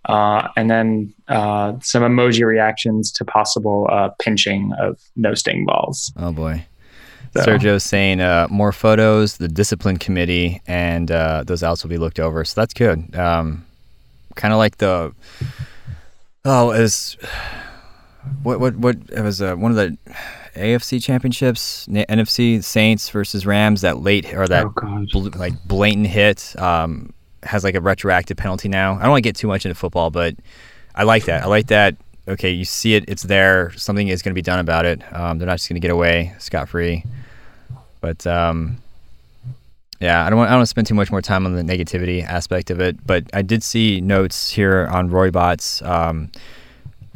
uh, and then uh, some emoji reactions to possible uh, pinching of no sting balls. Oh boy. So. Sergio's saying uh, more photos, the discipline committee, and uh, those outs will be looked over. So that's good. Um, kind of like the oh, was what what what it was uh, one of the AFC championships, NFC Saints versus Rams. That late or that Oh, bl- like blatant hit um, has like a retroactive penalty now. I don't want to get too much into football, but I like that. I like that. Okay, you see it, it's there. Something is going to be done about it. Um, they're not just going to get away scot free. But um, yeah, I don't want I don't want to spend too much more time on the negativity aspect of it. But I did see notes here on Roybots. Um,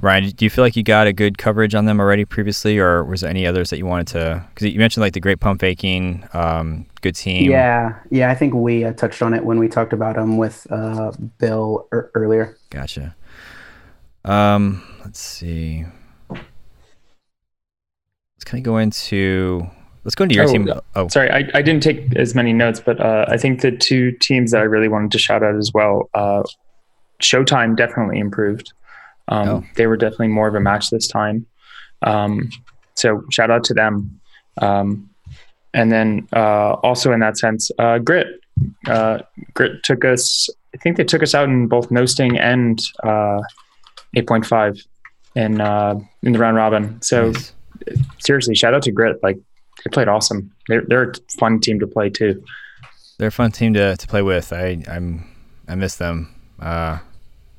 Ryan, do you feel like you got a good coverage on them already previously, or was there any others that you wanted to? Because you mentioned like the great pump faking, um, good team. Yeah, yeah. I think we uh, touched on it when we talked about them with uh, Bill er- earlier. Gotcha. Um, let's see. Let's kind of go into. Let's go into your Oh, team. Oh, Sorry, I, I didn't take as many notes, but uh, I think the two teams that I really wanted to shout out as well. Uh, Showtime definitely improved. Um, Oh. They were definitely more of a match this time. Um, so shout out to them. Um, and then uh, also in that sense, uh, Grit. Uh, Grit took us. I think they took us out in both no sting and uh, 8.5 in uh, in the round robin. So nice. seriously, shout out to Grit. Like they played awesome. They're they're a fun team to play too. they're a fun team to, to play with. I I'm I miss them. Uh,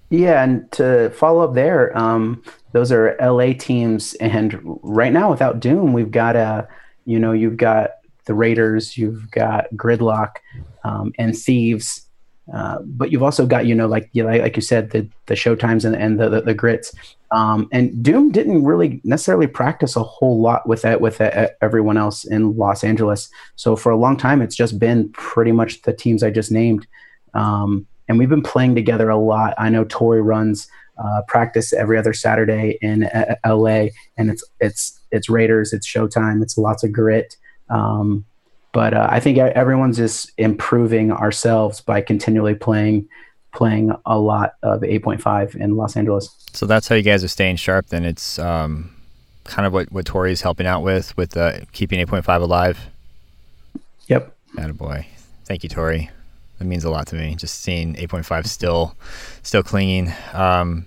Yeah, and to follow up there, um, those are LA teams, and right now without Doom, we've got a, you know, you've got the Raiders, you've got Gridlock, um, and Thieves, uh, but you've also got, you know, like you like, like you said, the the Showtimes and, and the, the the Grits, um, and Doom didn't really necessarily practice a whole lot with that with everyone else in Los Angeles. So for a long time, it's just been pretty much the teams I just named. Um, and we've been playing together a lot. I know Tori runs uh, practice every other Saturday in uh, LA, and it's it's it's Raiders, it's Showtime, it's lots of grit. Um, but uh, I think everyone's just improving ourselves by continually playing playing a lot of 8.5 in Los Angeles. so that's how you guys are staying sharp. Then it's um, kind of what what Tori's helping out with with uh, keeping 8.5 alive. Yep. Attaboy. Thank you, Tori. That means a lot to me. Just seeing 8.5 still, still clinging. Um,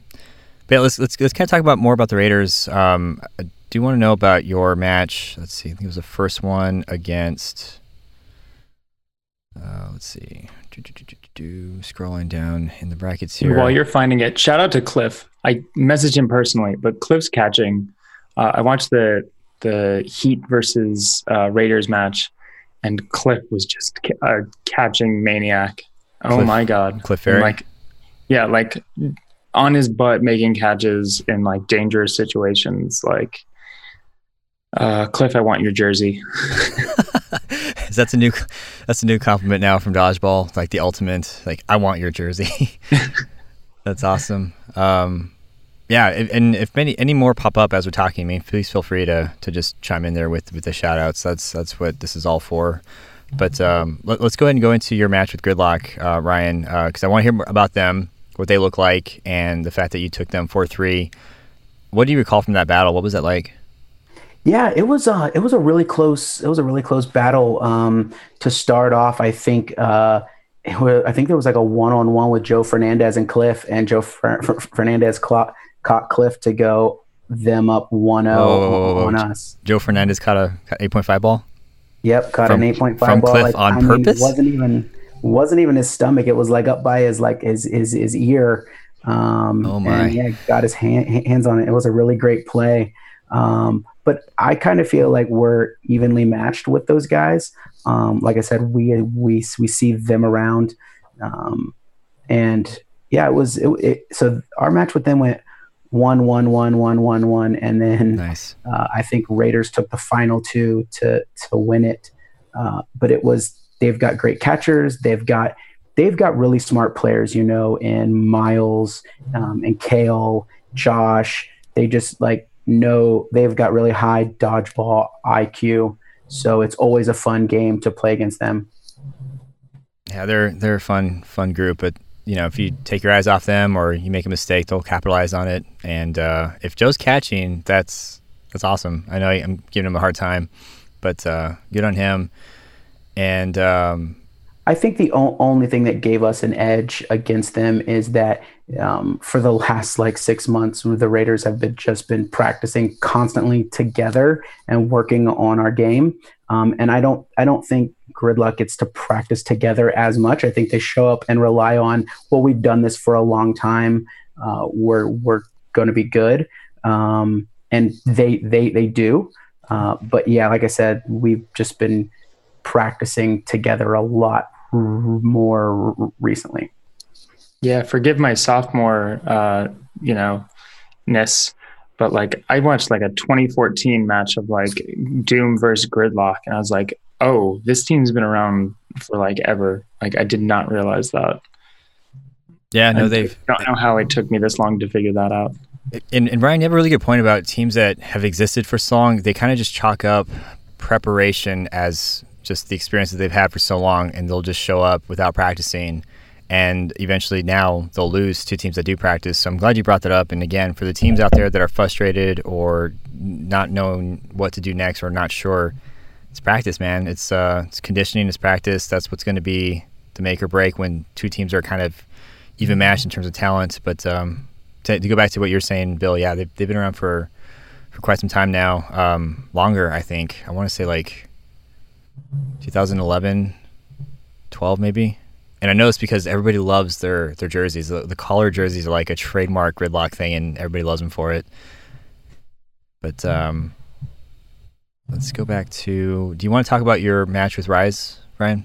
but let's let's let's kind of talk about more about the Raiders. Um, I do want to know about your match. Let's see. I think it was the first one against. Uh, let's see. Do, do, do. Scrolling down in the brackets here. While you're finding it, shout out to Cliff. I messaged him personally, but Cliff's catching. Uh, I watched the the Heat versus uh, Raiders match, and Cliff was just a catching maniac. Oh my god, Cliff Ferry. like yeah, like on his butt making catches in like dangerous situations. Like uh, Cliff, I want your jersey. Is that's a new that's a new compliment now from dodgeball like the ultimate like i want your jersey that's awesome um yeah and if any any more pop up as we're talking I mean please feel free to to just chime in there with with the shout outs that's that's what this is all for. But um let, us go ahead and go into your match with gridlock uh, ryan because i want to hear about them what they look like and the fact that you took them 4-3 what do you recall from that battle? What was that like? Yeah, it was uh it was a really close it was a really close battle. Um to start off. I think uh was, I think there was like a one on one with Joe Fernandez and Cliff and Joe Fer- Fer- Fernandez caught Cliff to go them up 1-0 Whoa. on us. joe fernandez caught a 8.5 ball Yep, caught From- an 8.5 from ball Cliff on I purpose? it wasn't even wasn't even his stomach. It was like up by his like his his, his ear. Um Oh, my. and yeah, got his hand, hands on it. It was a really great play. Um but I kind of feel like we're evenly matched with those guys. Um, like I said, we we we see them around, um, and yeah, it was it, it, so our match with them went one one one one one one, and then nice uh, I think Raiders took the final two to to win it. Uh, but it was they've got great catchers. They've got they've got really smart players, you know, in Miles um, and Kale, Josh. They just like know they've got really high dodgeball IQ. So it's always a fun game to play against them. Yeah, they're they're a fun fun group, but you know if you take your eyes off them or you make a mistake, they'll capitalize on it. And uh, if Joe's catching, that's that's awesome. I know I'm giving him a hard time, but uh, good on him. And um, I think the o- only thing that gave us an edge against them is that um, for the last like six months, the Raiders have been just been practicing constantly together and working on our game. Um, and I don't I don't think Gridlock gets to practice together as much. I think they show up and rely on well, we've done this for a long time. Uh, we're we're going to be good, um, and they they they do. Uh, but yeah, like I said, we've just been practicing together a lot more recently. Yeah, forgive my sophomore, uh, you know, ness, but like I watched like a 2014 match of like Doom versus Gridlock, and I was like, oh, this team's been around for like ever. Like I did not realize that. Yeah, no, they've. don't know how it took me this long to figure that out. And, and Ryan, you have a really good point about teams that have existed for so long. They kind of just chalk up preparation as just the experience that they've had for so long, and they'll just show up without practicing. And eventually, now they'll lose to teams that do practice. So I'm glad you brought that up. And again, for the teams out there that are frustrated or not knowing what to do next or not sure, it's practice, man. It's uh, it's conditioning, it's practice. That's what's going to be the make or break when two teams are kind of even matched in terms of talent. But um, to, to, go back to what you're saying, Bill, yeah, they've, they've been around for for quite some time now, um, longer, I think. I want to say like 2011, 12 maybe. And I know it's because everybody loves their their jerseys. The, the collar jerseys are like a trademark gridlock thing, and everybody loves them for it. But um, let's go back to. Do you want to talk about your match with Rise, Ryan?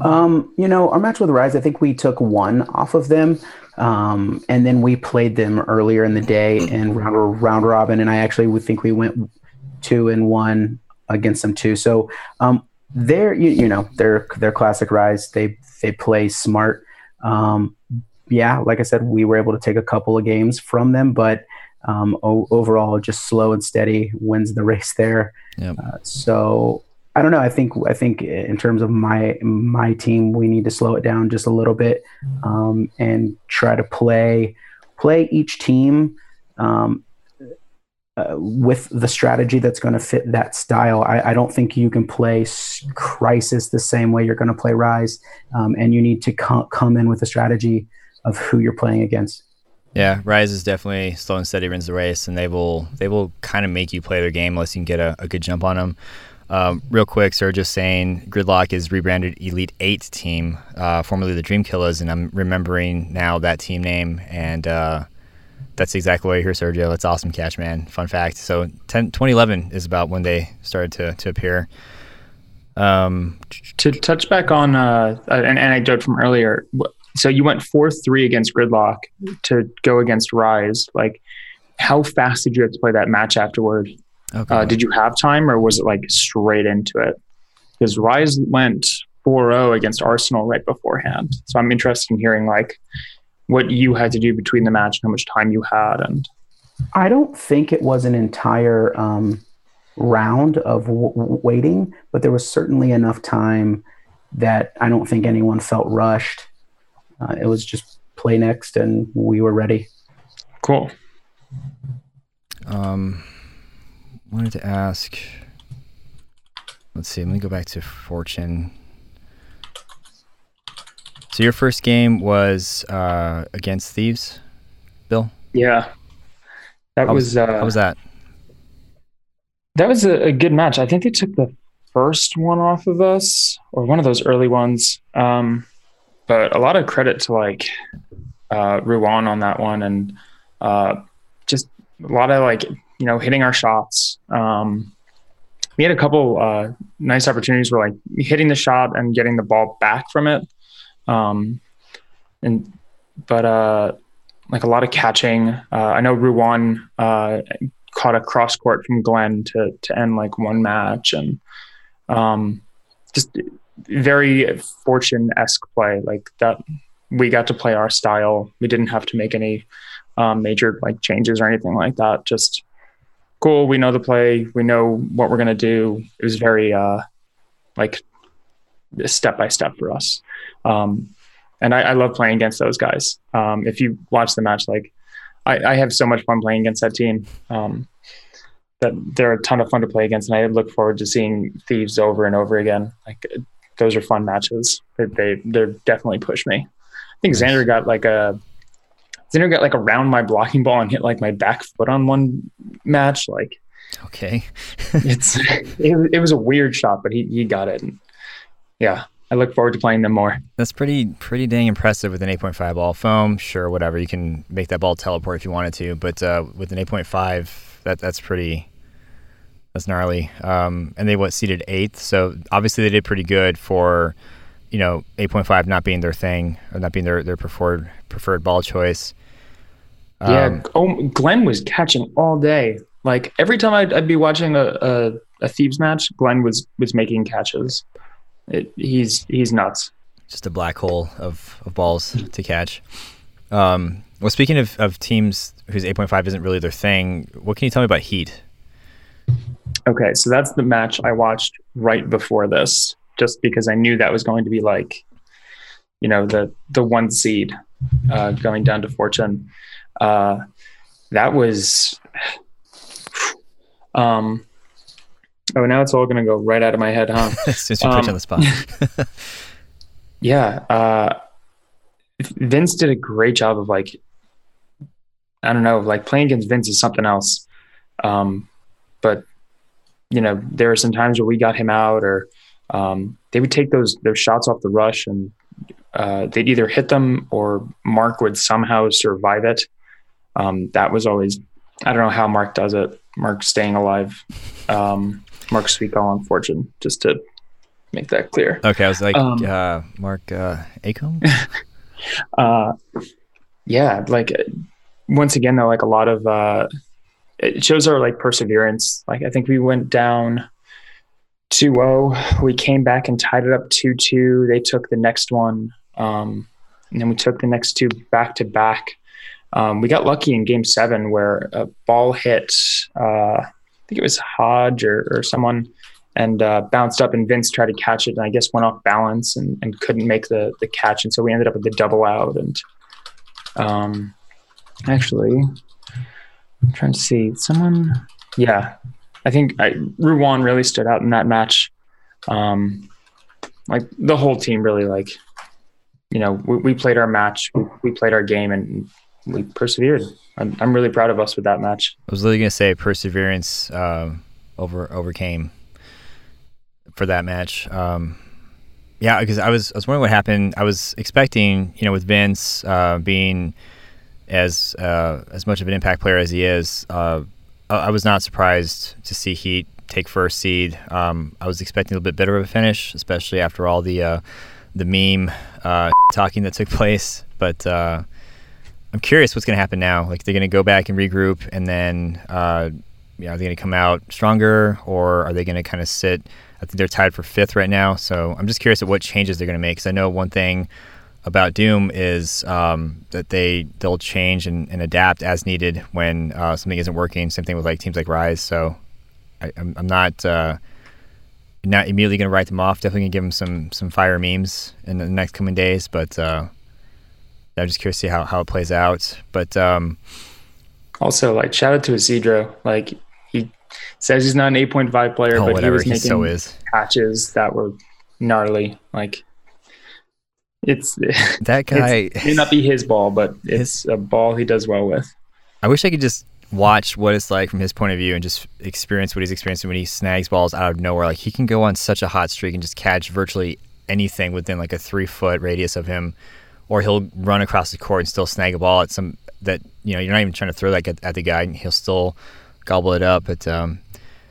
Um, you know, our match with Rise, I think we took one off of them. Um, and then we played them earlier in the day in round, round robin. And I actually would think we went two and one against them too. So, um, they're, you, you know, they're, they're classic Rise. They, they play smart. Um, yeah, like I said, we were able to take a couple of games from them, but, um, o- overall just slow and steady wins the race there. Yep. Uh, so I don't know. I think I think in terms of my my team, we need to slow it down just a little bit um, and try to play play each team um, uh, with the strategy that's going to fit that style. I, I, don't think you can play Crisis the same way you're going to play Rise, um, and you need to com- come in with a strategy of who you're playing against. Yeah, Rise is definitely slow and steady wins the race, and they will they will kind of make you play their game unless you can get a, a good jump on them. Um, real quick, sir, just saying Gridlock is rebranded Elite 8 team, uh, formerly the Dream Killers, and I'm remembering now that team name, and uh, that's exactly why you're here, Sergio. That's awesome catch, man. Fun fact. So 10, 2011 is about when they started to, to appear. Um, to touch back on uh, an anecdote from earlier, so you went 4-3 against Gridlock to go against Rise. Like, how fast did you have to play that match afterward? Okay. Uh, did you have time or was it like straight into it? Because Rise went 4-0 against Arsenal right beforehand. So I'm interested in hearing like what you had to do between the match and how much time you had. And I don't think it was an entire um, round of w- waiting, but there was certainly enough time that I don't think anyone felt rushed. Uh, it was just play next, and we were ready. Cool. Um, wanted to ask. Let's see. Let me go back to Fortune. So your first game was uh, against Thieves, Bill. Yeah, that how was. was uh, how was that? That was a, a, good match. I think they took the first one off of us, or one of those early ones. Um, but a lot of credit to like uh, Ruwan on that one, and uh, just a lot of like you know hitting our shots. Um, we had a couple uh, nice opportunities where like hitting the shot and getting the ball back from it. Um, and but uh, like a lot of catching. Uh, I know Ruwan uh, caught a cross court from Glenn to to end like one match, and um, just very fortune esque play like that. We got to play our style. We didn't have to make any um, major like changes or anything like that. Just cool. We know the play. We know what we're gonna do. It was very uh, like step by step for us. Um, and I, I, love playing against those guys. Um, if you watch the match, like I, I, have so much fun playing against that team. Um, that they're a ton of fun to play against, and I look forward to seeing Thieves over and over again. Like those are fun matches. They they they're definitely push me. I think Xander got like a Xander got like around my blocking ball and hit like my back foot on one match. Like Okay. it's it, it was a weird shot, but he he got it. And yeah, I look forward to playing them more. That's pretty pretty dang impressive with an 8.5 ball foam. Sure, whatever you can make that ball teleport if you wanted to, but uh, with an 8.5, that that's pretty that's gnarly. Um, and they what seeded eighth, so obviously they did pretty good for you know 8.5 not being their thing or not being their their preferred preferred ball choice. yeah, Um, oh, Glenn was catching all day. Like every time I'd, I'd be watching a, a a Thieves match, Glenn was was making catches. It, he's he's nuts. just a black hole of, of balls to catch. Um, well, speaking of, of teams whose 8.5 isn't really their thing, what can you tell me about Heat? Okay, so that's the match I watched right before this, just because I knew that was going to be like, you know, the the one seed uh, going down to Fortune. Uh, that was, um, oh, now it's all going to go right out of my head, huh? Since you put you on Um, the spot. yeah, uh, Vince did a great job of like, I don't know, like playing against Vince is something else. Um, but you know, there are some times where we got him out, or um, they would take those those shots off the rush, and uh, they'd either hit them or Mark would somehow survive it. Um, that was always, I don't know how Mark does it. Mark staying alive. Um, Mark Sweetcall on Fortune, just to make that clear. okay, I was like, um, uh, Mark uh, Acom? uh yeah like once again though like a lot of uh it shows our like perseverance like i think we went down 2-0 we came back and tied it up 2-2 they took the next one um and then we took the next two back to back um we got lucky in game seven where a ball hit uh think it was hodge or, or someone and uh, bounced up and Vince tried to catch it and I guess went off balance and, and couldn't make the the catch. And so we ended up with the double out and um actually I'm trying to see someone yeah I think I, Ruwan really stood out in that match. Um like the whole team really like you know we, we played our match we, we played our game and we persevered I'm, I'm really proud of us with that match I was really going to say perseverance um over overcame for that match. Um, yeah, because I was I was wondering what happened. I was expecting, you know, with Vince uh, being as uh, as much of an impact player as he is, uh, I I was not surprised to see Heat take first seed. Um, I was expecting a little bit better of a finish, especially after all the uh, the meme uh, talking that took place. But uh, I'm curious what's going to happen now. Like they're going to go back and regroup, and then uh, are they going to come out stronger, or are they going to kind of sit? I think they're tied for fifth right now. So I'm just curious at what changes they're going to make. Because I know one thing about Doom is um, that they they'll change and, and adapt as needed when uh, something isn't working. Same thing with like teams like Rise. So I, I'm, I'm not uh, not immediately going to write them off. Definitely going to give them some some fire memes in the next coming days. But uh, I'm just curious to see how, how it plays out. But um, Also, like shout out to Isidro. Like he says he's not an 8.5 player, oh, but he whatever was he making so is. catches that were gnarly. Like it's That guy. it may not be his ball, but it's a ball he does well with. I wish I could just watch what it's like from his point of view and just experience what he's experiencing when he snags balls out of nowhere. Like he can go on such a hot streak and just catch virtually anything within like a three foot radius of him, or he'll run across the court and still snag a ball at some that you know you're not even trying to throw that at, the guy and he'll still gobble it up. But um,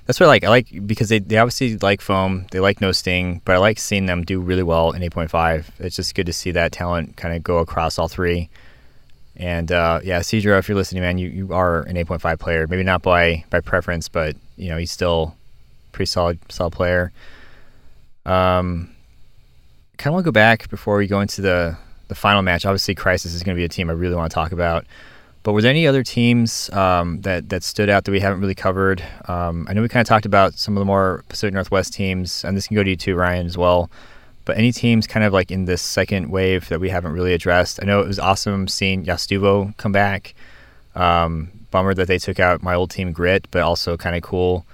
that's what I like. I like because they, they obviously like foam, they like no sting, but I like seeing them do really well in 8.5. It's just good to see that talent kind of go across all three. And uh, yeah, Cedro, if you're listening, man, you, you are an 8.5 player. Maybe not by by preference, but you know he's still pretty solid solid player. Um, kind of want to go back before we go into the the final match. Obviously, Crisis is going to be a team I really want to talk about. But were there any other teams um, that that stood out that we haven't really covered? Um, I know we kind of talked about some of the more Pacific Northwest teams, and this can go to you too, Ryan, as well. But any teams kind of like in this second wave that we haven't really addressed? I know it was awesome seeing Yastuvo come back. Um, bummer that they took out my old team Grit, but also kind of cool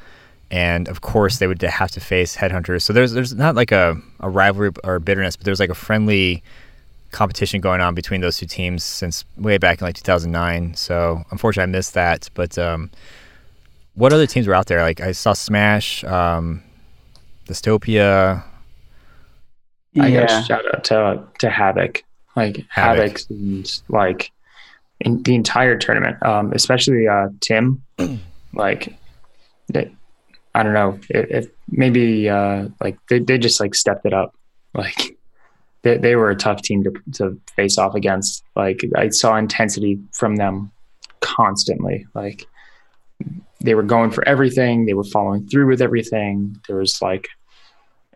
and of course they would have to face headhunters. So there's there's not like a, a rivalry or bitterness, but there's like a friendly competition going on between those two teams since way back in like 2009. So unfortunately, I missed that. But um, what other teams were out there? Like I saw Smash, um, Dystopia. I got shout out to to Havoc, like Havoc, Havoc and like in the entire tournament, um, especially uh, Tim. like, they, I don't know if, if maybe uh, like they they just like stepped it up. Like they they were a tough team to to face off against. Like I saw intensity from them constantly. Like they were going for everything. They were following through with everything. There was like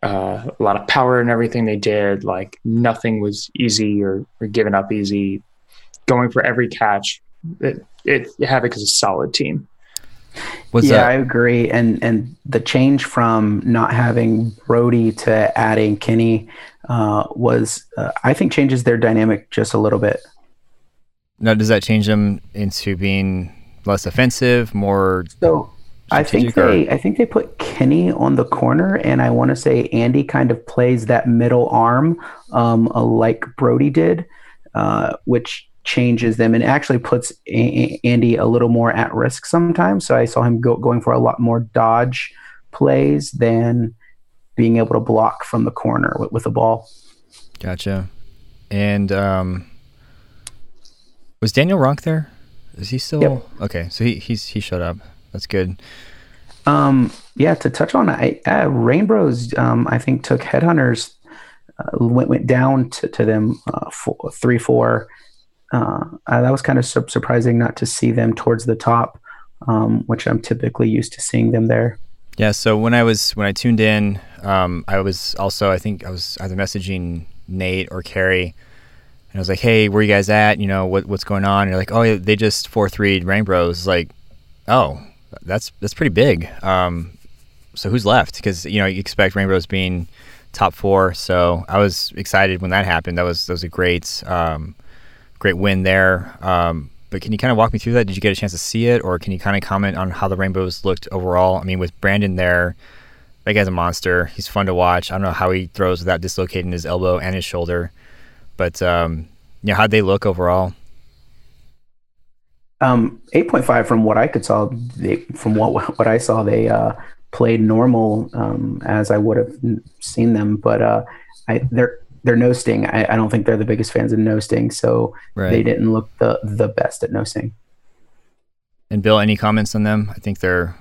uh, a lot of power in everything they did. Like nothing was easy or, or given up easy. Going for every catch. It, it Havoc is a solid team. What's yeah, that? I agree. And and the change from not having Brody to adding Kenny uh, was, uh, I think, changes their dynamic just a little bit. Now, does that change them into being less offensive, more? So I think they, I think they put Kenny on the corner, and I want to say Andy kind of plays that middle arm, um, like Brody did, uh, which changes them and actually puts a- Andy a little more at risk sometimes. So I saw him go- going for a lot more dodge plays than being able to block from the corner with, with the ball. Gotcha. And um, was Daniel Runk there? Is he still yep. okay? So he he's he showed up. That's good. Um, yeah. To touch on, I uh, Rainbows. Um, I think took headhunters. Uh, went went down to, to them uh, four, three four. Uh, uh, that was kind of su- surprising not to see them towards the top, um, which I'm typically used to seeing them there. Yeah. So when I was when I tuned in, um, I was also I think I was either messaging Nate or Carrie, and I was like, "Hey, where you guys at? You know what what's going on?" And you're like, "Oh, they just four three Rainbows." Like, oh, that's that's pretty big. Um, so who's left? Because you know you expect Rainbows being top four. So I was excited when that happened. That was that was a great um, great win there. Um, but can you kind of walk me through that? Did you get a chance to see it, or can you kind of comment on how the Rainbows looked overall? I mean, with Brandon there, that guy's a monster. He's fun to watch. I don't know how he throws without dislocating his elbow and his shoulder, but um, yeah, how'd they look overall? Um, eight point five from what I could saw. They, from what what I saw, they uh, played normal um, as I would have seen them, but uh, I, they're they're no sting. I, I, don't think they're the biggest fans of no sting, so right. they didn't look the the best at no sting. And Bill, any comments on them? I think they're.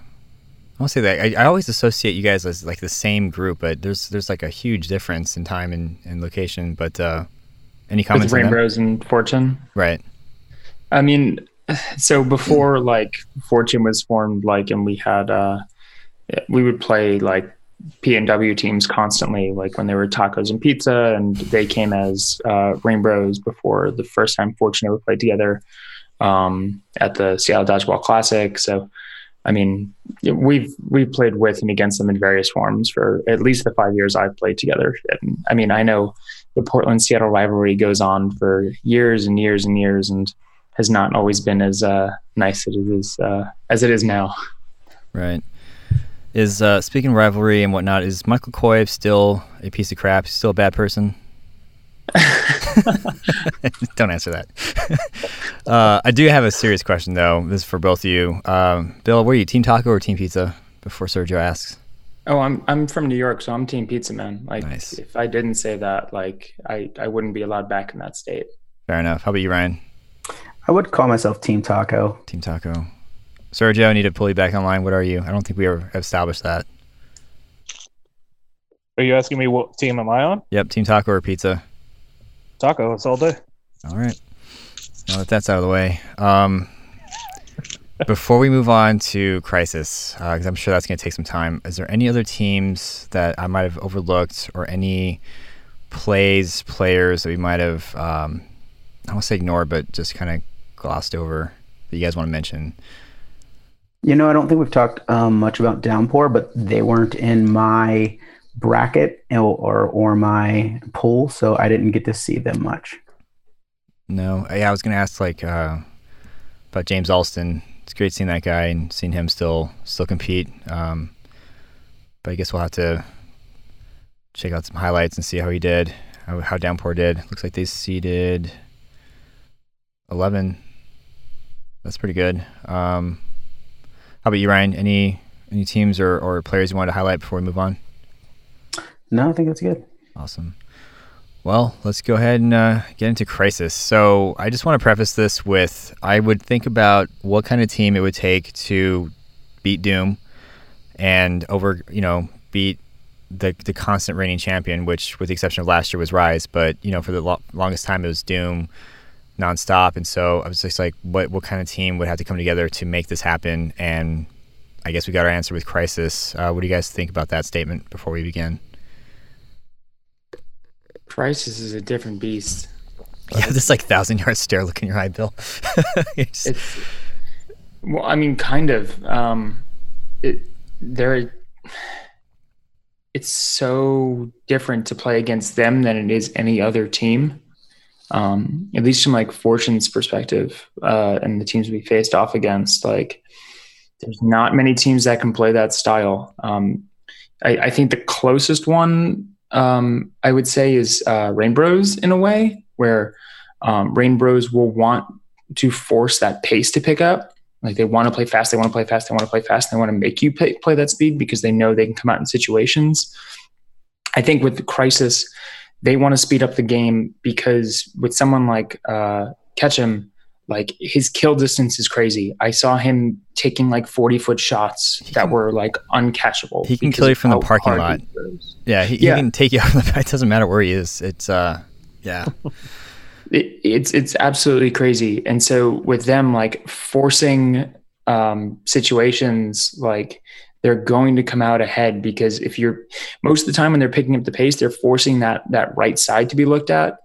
I won't say that. I, I, always associate you guys as like the same group, but there's there's like a huge difference in time and, and location. But uh, any comments? With Rainbows and Fortune, right? I mean, so before like Fortune was formed, like, and we had uh, we would play like PNW teams constantly, like when they were tacos and pizza, and they came as uh, Rainbows before the first time Fortune ever played together um, at the Seattle Dodgeball Classic. So, I mean, we've we've played with and against them in various forms for at least the five years I've played together. And, I mean, I know the Portland Seattle rivalry goes on for years and years and years, and has not always been as uh, nice as it is uh, as it is now. Right. Is uh, speaking of rivalry and whatnot, is Michael Koiv still a piece of crap? Still a bad person? Don't answer that. uh, I do have a serious question though. This is for both of you. Um, Bill, were you Team Taco or Team Pizza? Before Sergio asks. Oh, I'm I'm from New York, so I'm Team Pizza Man. Like, nice. if I didn't say that, like, I I wouldn't be allowed back in that state. Fair enough. How about you, Ryan? I would call myself Team Taco. Team Taco. Sergio, I need to pull you back online. What are you? I don't think we ever established that. Are you asking me what team am I on? Yep, Team Taco or Pizza. Taco, it's all day. All right. Now that that's out of the way, um, before we move on to Crisis, because uh, I'm sure that's going to take some time, is there any other teams that I might have overlooked or any plays, players that we might have, um, I won't say ignored, but just kind of glossed over that you guys want to mention? You know, I don't think we've talked um, much about Downpour, but they weren't in my bracket or, or, my pool, so I didn't get to see them much. No, yeah, I was gonna ask like uh, about James Alston. It's great seeing that guy and seeing him still still compete. Um, but I guess we'll have to check out some highlights and see how he did, how, how Downpour did. Looks like they seeded 11. That's pretty good. Um, how about you, Ryan? Any any teams or, or players you want to highlight before we move on? No, I think that's good. Awesome. Well, let's go ahead and uh, get into Crisis. So, I just want to preface this with I would think about what kind of team it would take to beat Doom and over, you know, beat the the constant reigning champion, which, with the exception of last year, was Rise. But you know, for the lo- longest time, it was Doom nonstop. And so I was just like, what what kind of team would have to come together to make this happen? And I guess we got our answer with Crisis. Uh, what do you guys think about that statement before we begin? Crisis is a different beast. Yeah, this like thousand yard stare look in your eye, Bill. it's, well, I mean, kind of. Um, it there. It's so different to play against them than it is any other team. Um, at least from like Fortune's perspective, uh, and the teams we faced off against, like there's not many teams that can play that style. Um, I, I, think the closest one um, I would say is uh, Rainbros in a way, where um, Rainbros will want to force that pace to pick up. Like they want to play fast, they want to play fast, they want to play fast, they want to make you play, play that speed because they know they can come out in situations. I think with the crisis, they want to speed up the game because with someone like uh, Ketchum, like his kill distance is crazy. I saw him taking like 40 foot shots that can- were like uncatchable. He can kill you from the parking lot. Yeah, he, Yeah. he can take you out of the. It doesn't matter where he is. It's uh, yeah, It, it's it's absolutely crazy. And so with them like forcing um, situations like they're going to come out ahead because if you're most of the time when they're picking up the pace, they're forcing that that right side to be looked at.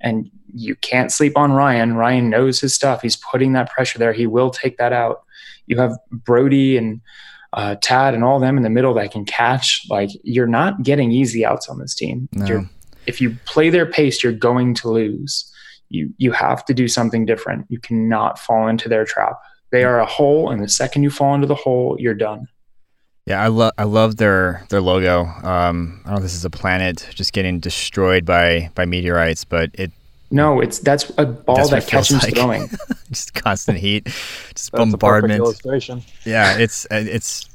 And you can't sleep on Ryan. Ryan knows his stuff. He's putting that pressure there. He will take that out. You have Brody and uh, Tad and all them in the middle that can catch. Like you're not getting easy outs on this team. No. You're, if you play their pace, you're going to lose. You you have to do something different. You cannot fall into their trap. They are a hole, and the second you fall into the hole, you're done. Yeah. I love I love their their logo. Um, I don't know if this is a planet just getting destroyed by by meteorites, but it No, it's that's a ball That's that it feels Ketchum's like. throwing. just constant heat, just That's a perfect bombardment. illustration. Yeah, it's it's.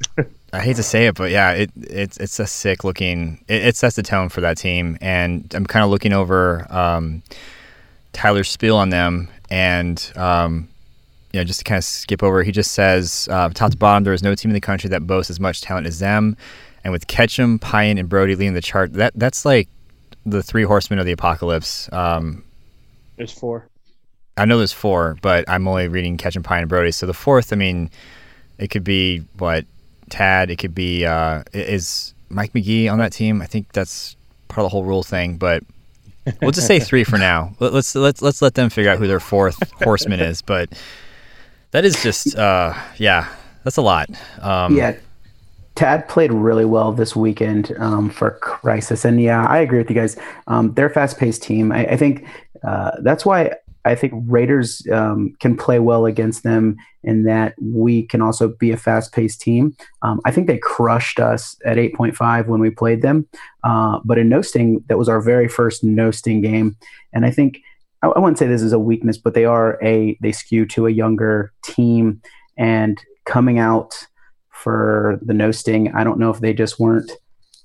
I hate to say it, but yeah, it it's it's a sick looking. It, it sets the tone for that team, and I'm kind of looking over um, Tyler's spiel on them, and um, you know, just to kind of skip over, he just says, uh, top to bottom, there is no team in the country that boasts as much talent as them, and with Ketchum, Payan, and Brody leading the chart, that that's like the three horsemen of the apocalypse. Um, There's four. I know there's four, but I'm only reading Ketchum, Payan, and Brody. So the fourth, I mean, it could be what Tad. It could be uh, is Mike McGee on that team. I think that's part of the whole rule thing. But we'll just say three for now. Let, let's let's let's let them figure out who their fourth horseman is. But that is just uh, yeah, that's a lot. Um, yeah, Tad played really well this weekend um, for Crisis, and yeah, I agree with you guys. Um, they're a fast-paced team. I, I think uh, that's why I think Raiders um, can play well against them, in that we can also be a fast-paced team. Um, I think they crushed us at 8.5 when we played them, uh, but in no sting, that was our very first no sting game, and I think. I I wouldn't say this is a weakness, but they are a they skew to a younger team, and coming out for the no sting. I don't know if they just weren't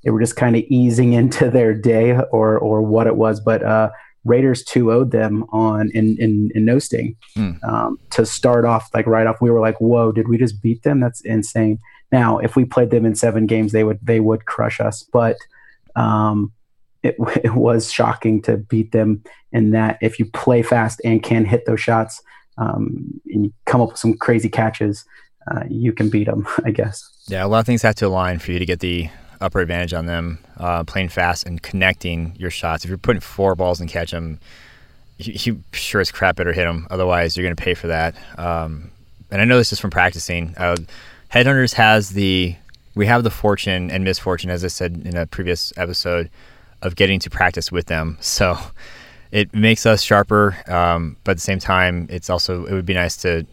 they were just kind of easing into their day or or what it was, but uh, Raiders 2 0'd them on in in, in no sting Hmm. um, to start off like right off. We were like, whoa, did we just beat them? That's insane. Now, if we played them in seven games, they would they would crush us, but. Um, it, it was shocking to beat them in that if you play fast and can hit those shots um, and you come up with some crazy catches, uh, you can beat them, I guess. Yeah, a lot of things have to align for you to get the upper advantage on them. Uh, playing fast and connecting your shots. If you're putting four balls and catch them, you, you sure as crap better hit them. Otherwise, you're going to pay for that. Um, and I know this is from practicing. Uh, Headhunters has the we have the fortune and misfortune, as I said in a previous episode, of getting to practice with them. So it makes us sharper, um, but at the same time, it's also it would be nice to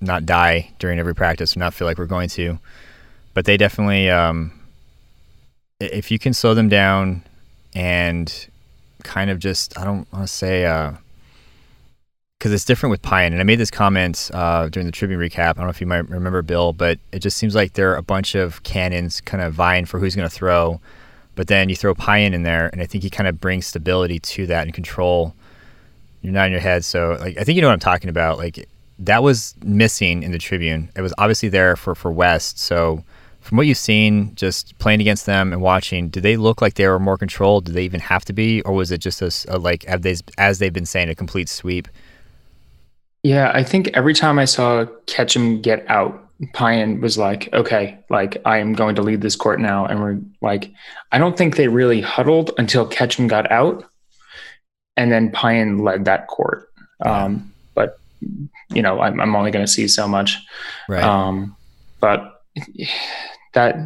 not die during every practice and not feel like we're going to. But they definitely, um, if you can slow them down and kind of just I don't want to say uh because it's different with Payan. And I made this comment uh, during the Tribune recap. I don't know if you might remember, Bill, but it just seems like there are a bunch of cannons kind of vying for who's going to throw. But then you throw Payan in there, and I think he kind of brings stability to that and control. You're not in your head, so like I think you know what I'm talking about. Like that was missing in the Tribune. It was obviously there for for West. So from what you've seen, just playing against them and watching, do they look like they were more controlled? Do they even have to be, or was it just a, a like have they, as they've been saying, a complete sweep? Yeah, I think every time I saw Ketchum get out, Payan was like, "Okay, like I am going to lead this court now," and we're like, I don't think they really huddled until Ketchum got out, and then Payan led that court. Um, but you know, I'm, I'm only going to see so much. Right. Um, but that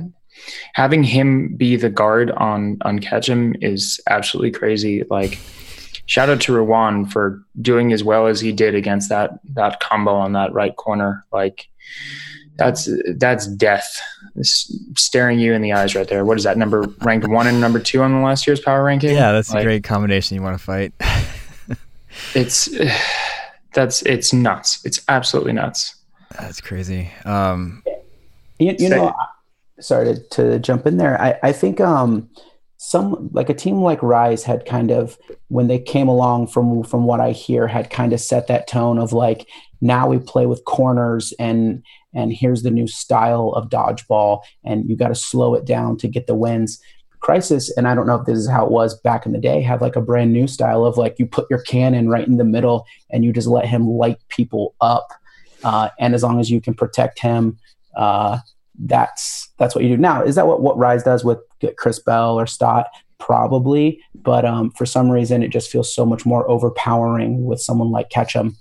having him be the guard on on Ketchum is absolutely crazy. Like shout out to Ruwan for doing as well as he did against that that combo on that right corner. Like that's that's death it's staring you in the eyes right there. What is that number ranked one and number two on the last year's power ranking? Yeah, that's like, a great combination you want to fight. it's that's it's nuts. It's absolutely nuts. That's crazy. Um, you, you know, sorry to, to, jump in there. I, I think um, some like a team like Rise had kind of when they came along from from what I hear had kind of set that tone of like now we play with corners and and here's the new style of dodgeball and you got to slow it down to get the wins. Crisis, and I don't know if this is how it was back in the day, have like a brand new style of like you put your cannon right in the middle and you just let him light people up. Uh, and as long as you can protect him, uh, that's that's what you do. Now, is that what what Rise does with Chris Bell or Stott? Probably, but um, for some reason, it just feels so much more overpowering with someone like Ketchum.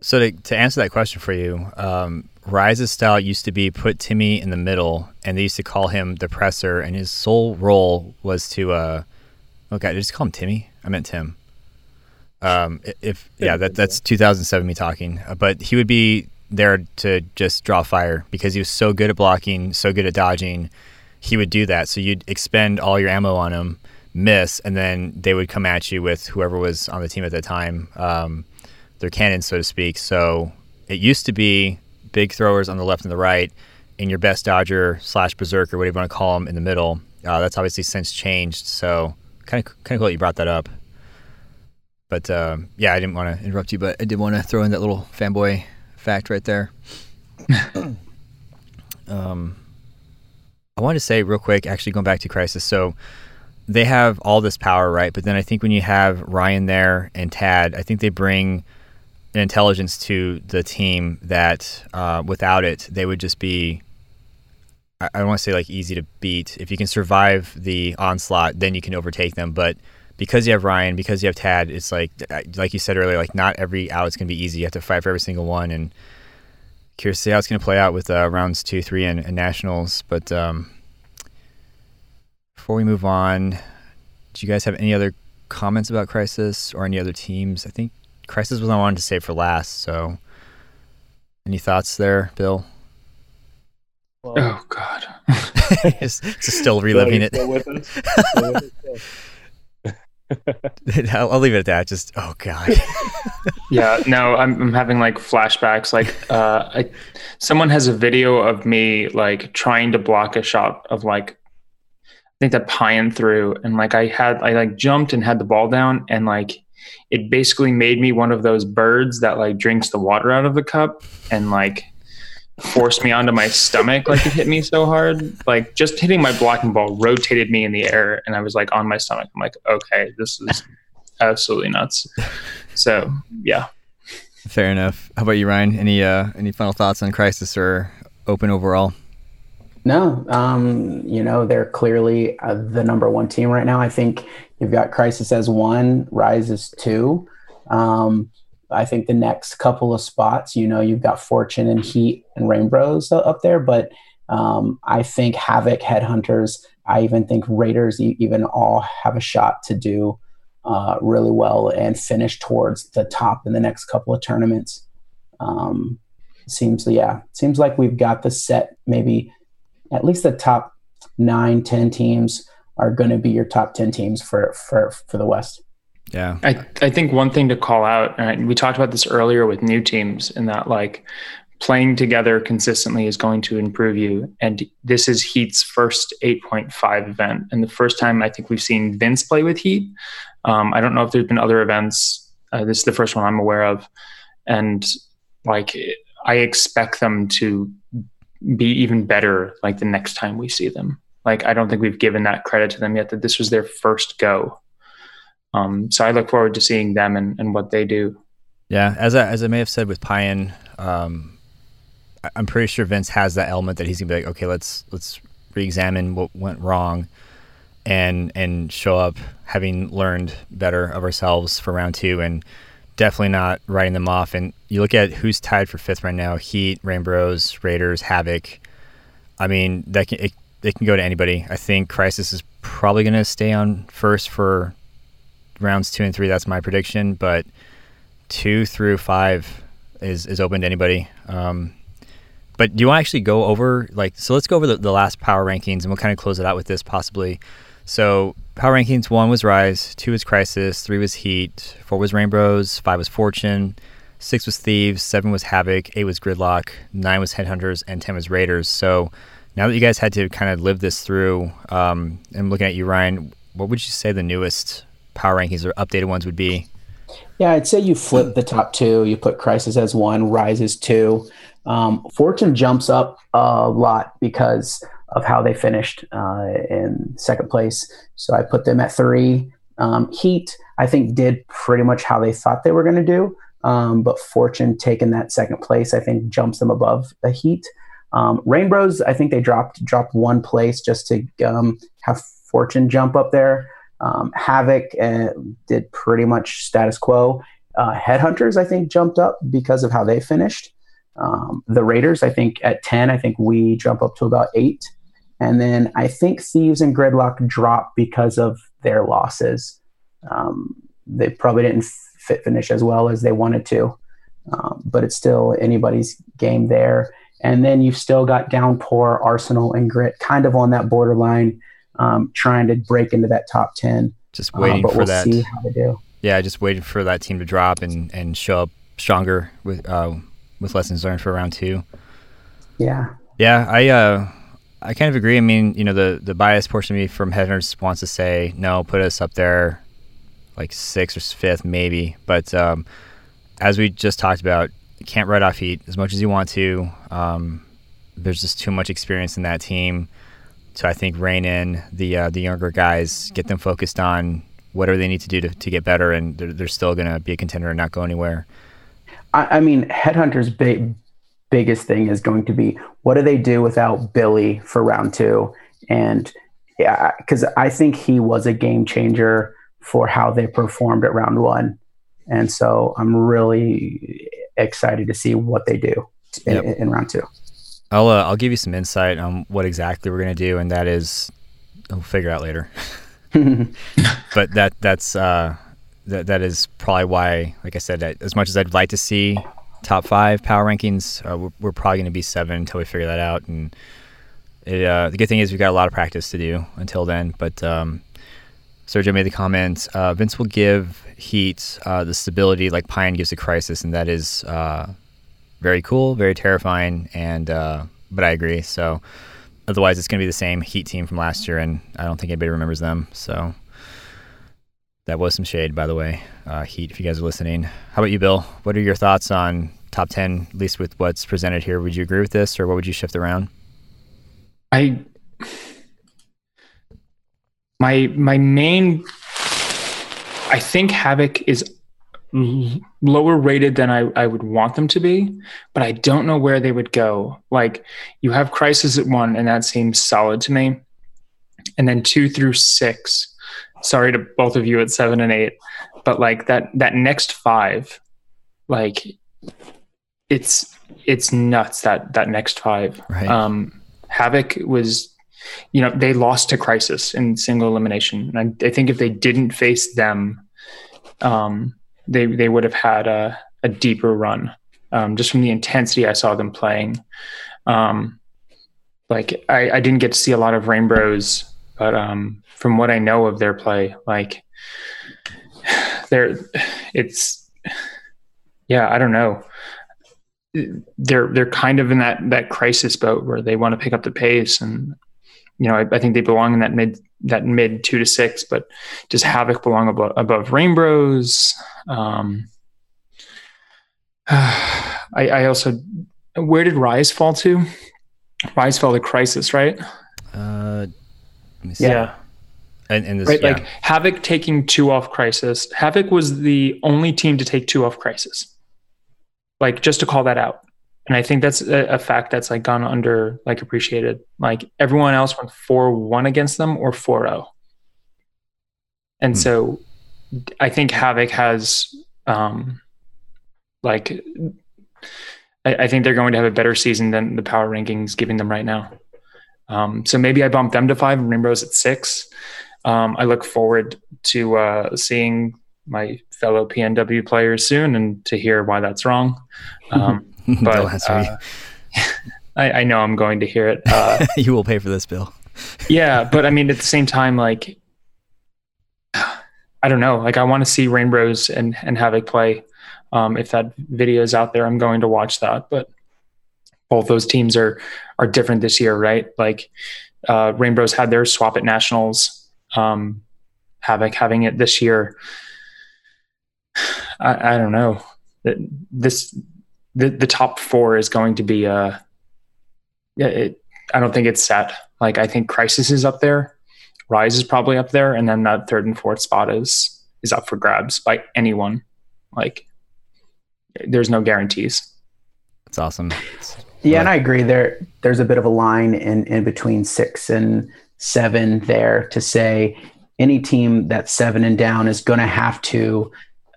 So to, to answer that question for you, um, Rise's style used to be put Timmy in the middle, and they used to call him the presser, and his sole role was to, uh, okay, oh just call him Timmy. I meant Tim. Um, if yeah, that that's 2007 me talking, uh, but he would be there to just draw fire because he was so good at blocking, so good at dodging. He would do that, so you'd expend all your ammo on him, miss, and then they would come at you with whoever was on the team at the time, um, their cannon, so to speak. So it used to be big throwers on the left and the right, and your best dodger slash berserker, whatever you want to call them, in the middle. Uh, that's obviously since changed. So kind of kind of cool that you brought that up. But uh, yeah, I didn't want to interrupt you, but I did want to throw in that little fanboy fact right there. um, I wanted to say real quick, actually going back to Crisis. So they have all this power, right? But then I think when you have Ryan there and Tad, I think they bring an intelligence to the team that uh, without it, they would just be. I, I don't want to say like easy to beat. If you can survive the onslaught, then you can overtake them. But because you have Ryan, because you have Tad, it's like like you said earlier, like not every out is going to be easy. You have to fight for every single one. And curious to see how it's going to play out with uh, rounds two, three, and, and nationals. But um, before we move on, do you guys have any other comments about Crisis or any other teams? I think Crisis was I wanted to save for last. So, any thoughts there, Bill? Well, oh God, just, just, still reliving it. I'll, I'll, leave it at that. Just oh god. yeah, no, I'm, I'm having like flashbacks. Like, uh, I, someone has a video of me like trying to block a shot of like, I think that Payan through, and like I had I like jumped and had the ball down, and like it basically made me one of those birds that like drinks the water out of the cup and like forced me onto my stomach like it hit me so hard. Like just hitting my blocking ball rotated me in the air and i was like on my stomach. I'm like okay this is absolutely nuts. So yeah. Fair enough. How about you ryan? Any uh any final thoughts on crisis or open overall? No um you know they're clearly uh, the number one team right now. I think You've got Crisis as one, Rise as two. Um, I think the next couple of spots, you know, you've got Fortune and Heat and Rainbows up there, but um, I think Havoc, Headhunters, I even think Raiders even all have a shot to do uh, really well and finish towards the top in the next couple of tournaments. Um, seems, yeah, seems like we've got the set maybe at least the top nine, ten teams are going to be your top 10 teams for, for, for the West. Yeah. I, I think one thing to call out, and we talked about this earlier with new teams, in that like playing together consistently is going to improve you. And this is Heat's first 8.5 event. And the first time I think we've seen Vince play with Heat. Um, I don't know if there's been other events. Uh, this is the first one I'm aware of. And like, I expect them to be even better like the next time we see them. Like, I don't think we've given that credit to them yet that this was their first go. Um, so I look forward to seeing them and, and what they do. Yeah, as I, as I may have said with Payan, um, I'm pretty sure Vince has that element that he's gonna be like, okay, let's let's re-examine what went wrong, and and show up having learned better of ourselves for round two, and definitely not writing them off. And you look at who's tied for fifth right now: Heat, Rainbows, Raiders, Havoc. I mean, that can it, it can go to anybody. I think Crisis is probably gonna stay on first for rounds two and three. That's my prediction, but two through five is is open to anybody. Um, but do you want to actually go over like so? Let's go over the, the last power rankings, and we'll kind of close it out with this possibly. So power rankings: one was Rise, two was Crisis, three was Heat, four was Rainbows, five was Fortune, six was Thieves, seven was Havoc, eight was Gridlock, nine was Headhunters, and ten was Raiders. So now that you guys had to kind of live this through, um, and looking at you, Ryan, what would you say the newest power rankings or updated ones would be? Yeah, I'd say you flip the top two. You put Crisis as one, Rise as two. Um, Fortune jumps up a lot because of how they finished uh, in second place. So I put them at three. Um, Heat, I think, did pretty much how they thought they were going to do. Um, but Fortune taking that second place, I think, jumps them above the Heat. Um, Rainbows, I think they dropped dropped one place just to um, have Fortune jump up there. Um, Havoc uh, did pretty much status quo. Uh, Headhunters, I think, jumped up because of how they finished. Um, the Raiders, I think, at 10, I think we jump up to about eight. And then I think Thieves and Gridlock drop because of their losses. Um, they probably didn't fit finish as well as they wanted to, um, but it's still anybody's game there. And then you've still got Downpour, Arsenal, and Grit kind of on that borderline, um, trying to break into that top 10. Just waiting uh, for we'll that. See how they do. Yeah, just waiting for that team to drop and, and show up stronger with uh, with lessons learned for round two. Yeah. Yeah, I uh, I kind of agree. I mean, you know, the the bias portion of me from Headhunters wants to say no, put us up there, like sixth or fifth maybe. But um, as we just talked about, you can't write off Heat as much as you want to. Um, there's just too much experience in that team to I think rein in the uh, the younger guys, get them focused on whatever they need to do to, to get better, and they're, they're still going to be a contender and not go anywhere. I, I mean, Headhunter's big biggest thing is going to be what do they do without Billy for round two? And yeah, because I think he was a game changer for how they performed at round one. And so I'm really excited to see what they do in, yep. in round two. I'll uh, I'll give you some insight on what exactly we're gonna do, and that is we'll figure out later. but that that's uh, that that is probably why, like I said, as much as I'd like to see top five power rankings, uh, we're, we're, probably going to be seven until we figure that out. And it, uh, the good thing is we've got a lot of practice to do until then. But um, Sergio made the comment: uh, Vince will give Heat uh, the stability like Payan gives a Crisis, and that is uh, very cool, very terrifying. And uh, but I agree. So otherwise, it's going to be the same Heat team from last year, and I don't think anybody remembers them. So. That was some shade, by the way. Uh, heat, if you guys are listening. How about you, Bill? What are your thoughts on top 10, at least with what's presented here? Would you agree with this, or what would you shift around? I. My my main, I think Havoc is lower rated than I, I would want them to be, but I don't know where they would go. Like you have Crisis at one, and that seems solid to me. And then two through six, sorry to both of you at seven and eight, but like that that next five, like it's it's nuts that that next five. Right. Um, Havoc was, you know, they lost to Crisis in single elimination, and I, I think if they didn't face them, um, they they would have had a a deeper run. Um, just from the intensity I saw them playing. Um, like I, I didn't get to see a lot of rainbows but um, from what I know of their play, like they're it's yeah, I don't know. They're they're kind of in that that crisis boat where they want to pick up the pace, and you know I, I think they belong in that mid that mid two to six, but does Havoc belong above, above Rainbows? Um, I, I also where did Rise fall to? Rise fell to Crisis, right? Uh, yeah. And, and this, right, yeah. like Havoc taking two off Crisis. Havoc was the only team to take two off Crisis. Like just to call that out, and I think that's a, a fact that's like gone under like appreciated. Like everyone else went four one against them or four zero, and Hmm. so I think Havoc has um like I, I think they're going to have a better season than the power rankings giving them right now. Um, so maybe I bump them to five and Rainbows at six. Um, I look forward to uh, seeing my fellow PNW players soon and to hear why that's wrong. Um, They'll but answer uh, I, I know I'm going to hear it. Uh, you. you will pay for this bill. yeah, but I mean, at the same time, like, I don't know. Like, I want to see Rainbows and and Havoc play. Um, if that video is out there, I'm going to watch that. But both those teams are are different this year, right? Like, uh, Rainbows had their swap at nationals. Um, Havoc having it this year. I, I don't know. This the the top four is going to be uh yeah it, I don't think it's set. Like I think Crisis is up there, Rise is probably up there, and then that third and fourth spot is is up for grabs by anyone. Like there's no guarantees. It's awesome. It's- Yeah, and I agree. There, there's a bit of a line in in between six and seven there to say any team that's seven and down is going to have to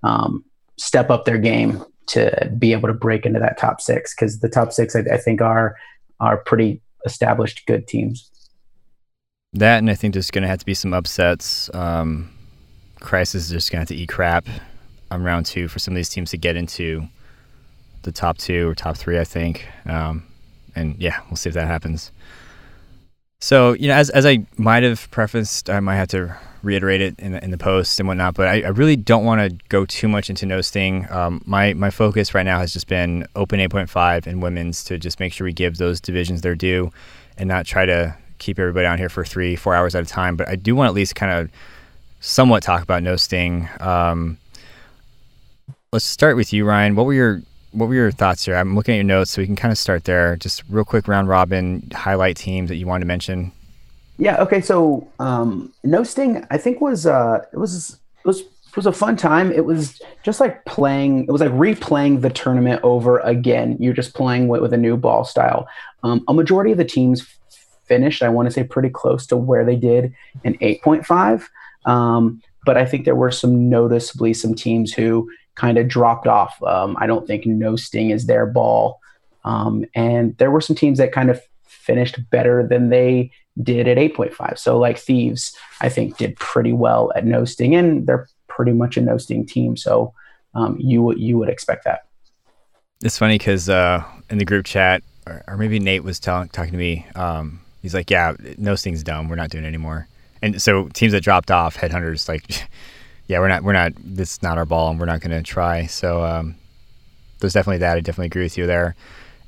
um, step up their game to be able to break into that top six because the top six, I, I think, are are pretty established good teams. That and I think there's going to have to be some upsets. Um, Crisis is just going to have to eat crap on round two for some of these teams to get into the top two or top three, I think. Um, and yeah, we'll see if that happens. So, you know, as, as I might have prefaced, I might have to reiterate it in the, in the post and whatnot, but I, I really don't want to go too much into no sting. Um, my, my focus right now has just been open 8.5 and women's to just make sure we give those divisions their due and not try to keep everybody on here for three, four hours at a time. But I do want at least kind of somewhat talk about no sting. Um, let's start with you, Ryan. What were your what were your thoughts here? I'm looking at your notes, so we can kind of start there. Just real quick round robin, highlight teams that you wanted to mention. Yeah. Okay. So, um, no sting. I think was uh, it was it was it was a fun time. It was just like playing. It was like replaying the tournament over again. You're just playing with, with a new ball style. Um, a majority of the teams finished. I want to say pretty close to where they did in 8.5. Um, but I think there were some noticeably some teams who kind of dropped off. Um, I don't think no sting is their ball. Um, and there were some teams that kind of finished better than they did at 8.5. So like Thieves, I think did pretty well at no sting and they're pretty much a no sting team. So um, you would, you would expect that. It's funny because uh, in the group chat, or, or maybe Nate was telling talking to me. Um, he's like, "Yeah, no sting's dumb. We're not doing it anymore." And so teams that dropped off, headhunters, like, yeah, we're not, we're not. This is not our ball, and we're not going to try. So um, there's definitely that. I definitely agree with you there.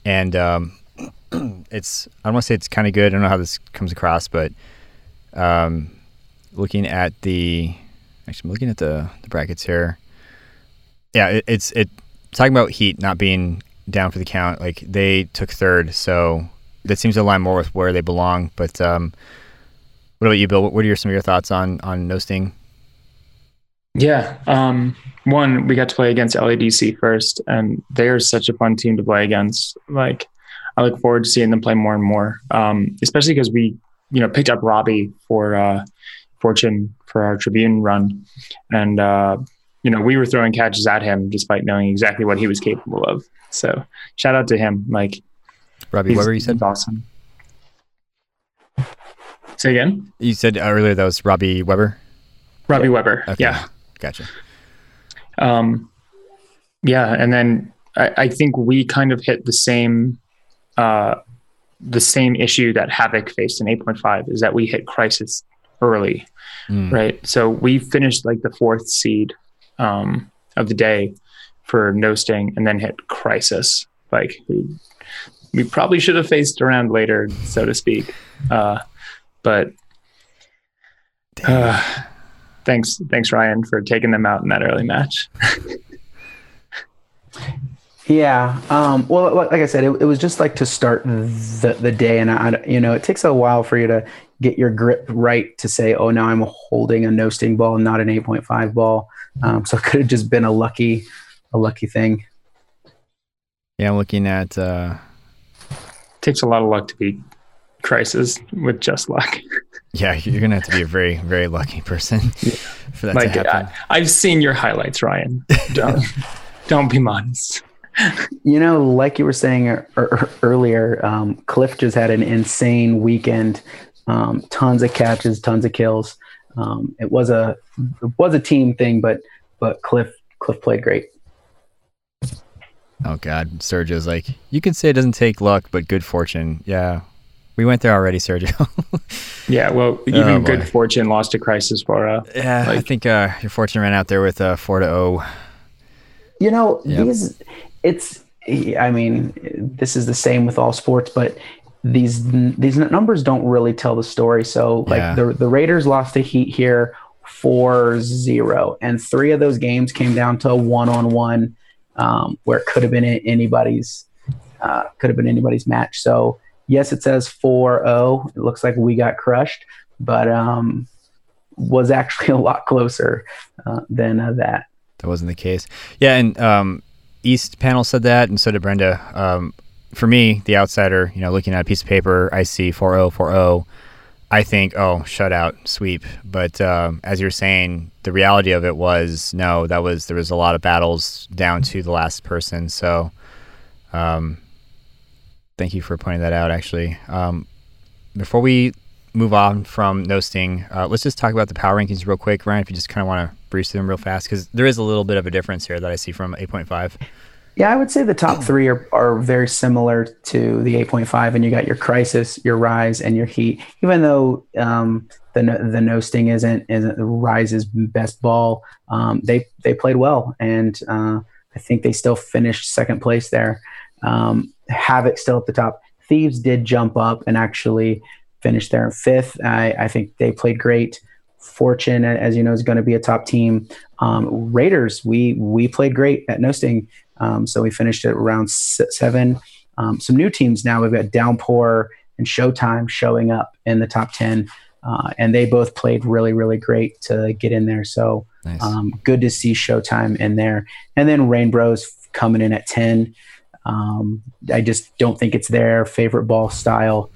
And um, it's I don't want to say it's kind of good. I don't know how this comes across, but um, looking at the actually I'm looking at the, the brackets here. Yeah, it, it's it talking about Heat not being down for the count. Like they took third, so that seems to align more with where they belong. But um, what about you, Bill? What are your, some of your thoughts on on no sting? Yeah. Um, one, we got to play against LADC first, and they are such a fun team to play against. Like, I look forward to seeing them play more and more, um, especially because we, you know, picked up Robbie for uh, Fortune for our Tribune run, and uh, you know, we were throwing catches at him despite knowing exactly what he was capable of. So, shout out to him. Like, Robbie Weber, you said awesome. Say again, you said earlier that was Robbie Weber. Robbie Weber. Okay. Yeah. Gotcha. Um, yeah, and then I, I think we kind of hit the same uh, the same issue that Havoc faced in 8.5 is that we hit crisis early, mm. right? So we finished like the fourth seed um, of the day for no sting, and then hit crisis. Like we, we probably should have faced around later, so to speak. Uh, but uh, thanks, thanks Ryan for taking them out in that early match. Yeah. Um, well, like I said, it, it, was just like to start the, the day. And, I, you know, it takes a while for you to get your grip right to say, oh, now I'm holding a no sting ball, not an 8.5 ball. Um, so it could have just been a lucky, a lucky thing. Yeah. I'm looking at, uh, takes a lot of luck to beat crisis with just luck. Yeah, you're gonna have to be a very, very lucky person yeah. for that like, to happen. I, have seen your highlights, Ryan. Don't, don't be modest. You know, like you were saying earlier, um, Cliff just had an insane weekend. Um, tons of catches, tons of kills. Um, it was a it was a team thing, but but Cliff Cliff played great. Oh God, Sergio's like you can say it doesn't take luck, but good fortune. Yeah, we went there already, Sergio. yeah, well, even oh, good fortune lost to crisis for. Uh, yeah, like, I think uh, your fortune ran out there with uh, four to zero. Oh. You know yep. these it's I mean, this is the same with all sports, but these these numbers don't really tell the story. So like yeah. the the Raiders lost to Heat here 4-0 and three of those games came down to a one-on-one um, where it could have been anybody's uh, could have been anybody's match. So yes, it says 4-0. It looks like we got crushed, but um, was actually a lot closer uh, than uh, that. That wasn't the case. Yeah, and um, East panel said that, and so did Brenda. Um, for me, the outsider, you know, looking at a piece of paper, I see 4-0, 4-0. I think, oh, shutout, sweep. But um, as you're saying, the reality of it was no. That was there was a lot of battles down to the last person. So, um, thank you for pointing that out. Actually, um, before we move on from no sting, uh, let's just talk about the power rankings real quick, Ryan. If you just kind of want to breeze through them real fast, because there is a little bit of a difference here that I see from 8.5. Yeah, I would say the top three are, are very similar to the 8.5, and you got your crisis, your rise, and your heat. Even though um, the the no sting isn't isn't rise's best ball, um, they they played well, and uh, I think they still finished second place there. Um, Havoc still at the top. Thieves did jump up and actually finish there in fifth. I, I think they played great. Fortune, as you know, is going to be a top team. Um, Raiders, we we played great at no sting, um, so we finished at around seven. Um, some new teams now. We've got Downpour and Showtime showing up in the top ten, uh, and they both played really really great to get in there. So nice. Um, good to see Showtime in there, and then Rainbow's coming in at ten. Um, I just don't think it's their favorite ball style.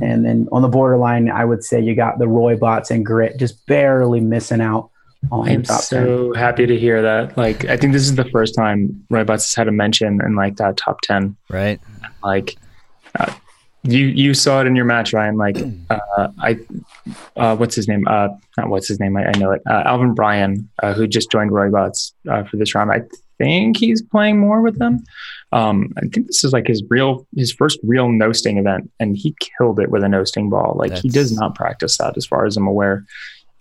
And then on the borderline, I would say you got the Roy Bots and Grit just barely missing out. On I'm so 10. happy to hear that. Like, I think this is the first time Roy Bots has had a mention in like that top 10. Right. Like, uh, you you saw it in your match, Ryan. Like, uh, I, uh, what's his name? Uh, not what's his name. I, I know it. Uh, Alvin Bryan, uh, who just joined Roy Bots uh, for this round. I think he's playing more with them. Um, I think this is like his real, his first real no sting event, and he killed it with a no sting ball. Like That's... he does not practice that, as far as I'm aware.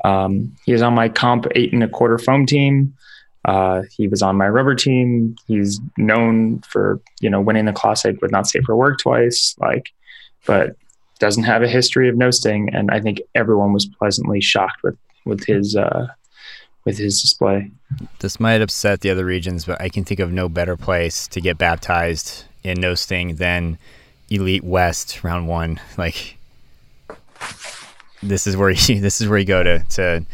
Um, he is on my comp eight and a quarter foam team. Uh, he was on my rubber team. He's known for you know winning the classic with not safe for work twice. Like, but doesn't have a history of no sting, and I think everyone was pleasantly shocked with with his uh, with his display. This might upset the other regions, but I can think of no better place to get baptized in no sting than Elite West round one. Like this is where you this is where you go to to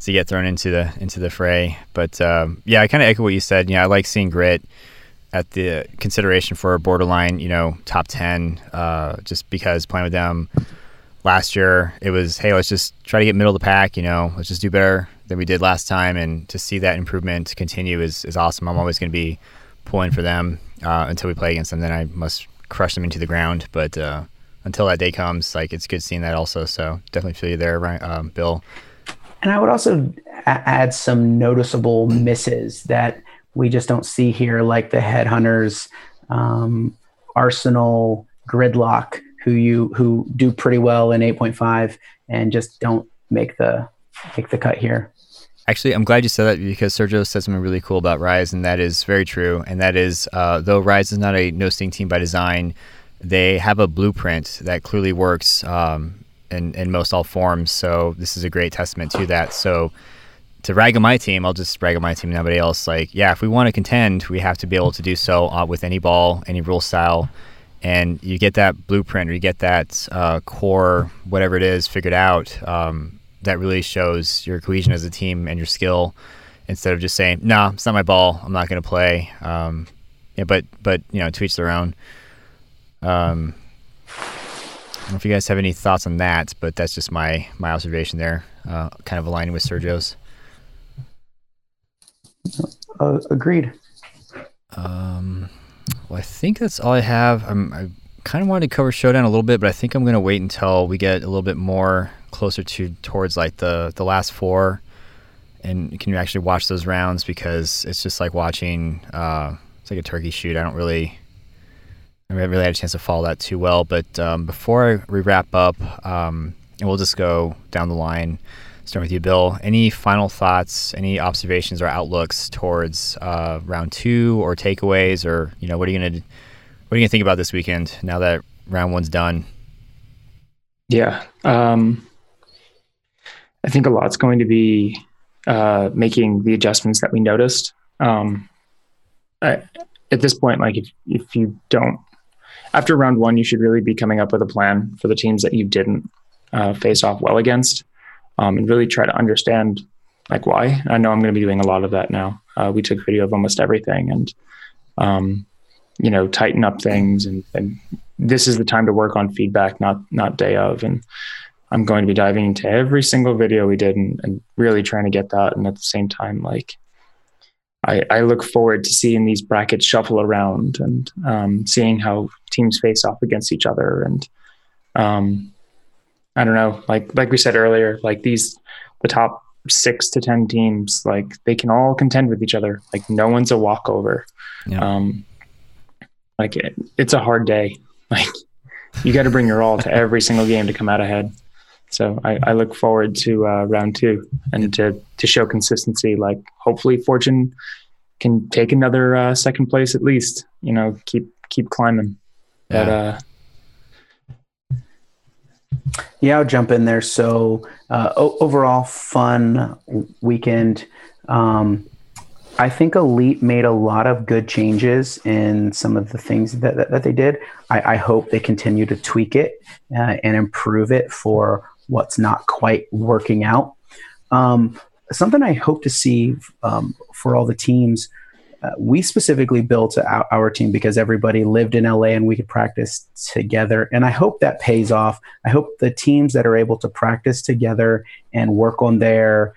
to get thrown into the into the fray. But um, yeah, I kind of echo what you said. Yeah, I like seeing grit at the consideration for a borderline, you know, top ten, uh, just because playing with them last year, it was hey, let's just try to get middle of the pack. You know, let's just do better than we did last time, and to see that improvement continue is is awesome. I'm always going to be pulling for them uh, until we play against them. Then I must crush them into the ground. But uh, until that day comes, like it's good seeing that also. So definitely feel you there, right, um, Bill. And I would also add some noticeable misses that we just don't see here, like the headhunters, um, Arsenal, Gridlock, who you who do pretty well in 8.5, and just don't make the make the cut here. Actually, I'm glad you said that because Sergio said something really cool about Rise, and that is very true. And that is, uh, though Rise is not a no sting team by design, they have a blueprint that clearly works um, in, in most all forms. So this is a great testament to that. So to rag on my team, I'll just rag on my team and nobody else. Like, yeah, if we want to contend, we have to be able to do so uh, with any ball, any rule style. And you get that blueprint or you get that uh, core, whatever it is, figured out. Um, that really shows your cohesion as a team and your skill instead of just saying, no, nah, it's not my ball. I'm not going to play. Um, yeah, but, but, you know, to each their own. Um, I don't know if you guys have any thoughts on that, but that's just my, my observation there, uh, kind of aligning with Sergio's. Uh, agreed. Um, well, I think that's all I have. I'm, I kind of wanted to cover Showdown a little bit, but I think I'm going to wait until we get a little bit more closer to towards like the the last four, and can you actually watch those rounds because it's just like watching. Uh, it's like a turkey shoot. I don't really. I haven't really had a chance to follow that too well, but um, before we wrap up, um, and we'll just go down the line. starting with you, Bill. Any final thoughts, any observations or outlooks towards uh, round two or takeaways, or you know, what are you gonna what are you gonna think about this weekend now that round one's done? Yeah, um, I think a lot's going to be uh, making the adjustments that we noticed. Um, I, at this point, like if if you don't after round one, you should really be coming up with a plan for the teams that you didn't uh, face off well against um, and really try to understand like why. I know I'm going to be doing a lot of that now. Uh, we took video of almost everything and, um, you know, tighten up things. And, and, this is the time to work on feedback, not not day of. And I'm going to be diving into every single video we did and, and really trying to get that. And at the same time, like, I, I look forward to seeing these brackets shuffle around and um, seeing how teams face off against each other and um, I don't know, like like we said earlier, like these the top six to ten teams, like they can all contend with each other. Like no one's a walkover. Yeah. Um, like it, it's a hard day. Like you got to bring your all to every single game to come out ahead. So I, I look forward to uh, round two and to to show consistency. Like hopefully Fortune can take another uh, second place at least. You know, keep keep climbing. Yeah. But uh, yeah, I'll jump in there. So uh, o- overall, fun weekend. Um, I think Elite made a lot of good changes in some of the things that, that, that they did. I, I, hope they continue to tweak it uh, and improve it for what's not quite working out. Um, something I hope to see um, for all the teams uh, we specifically built our, our, team because everybody lived in LA and we could practice together. And I hope that pays off. I hope the teams that are able to practice together and work on their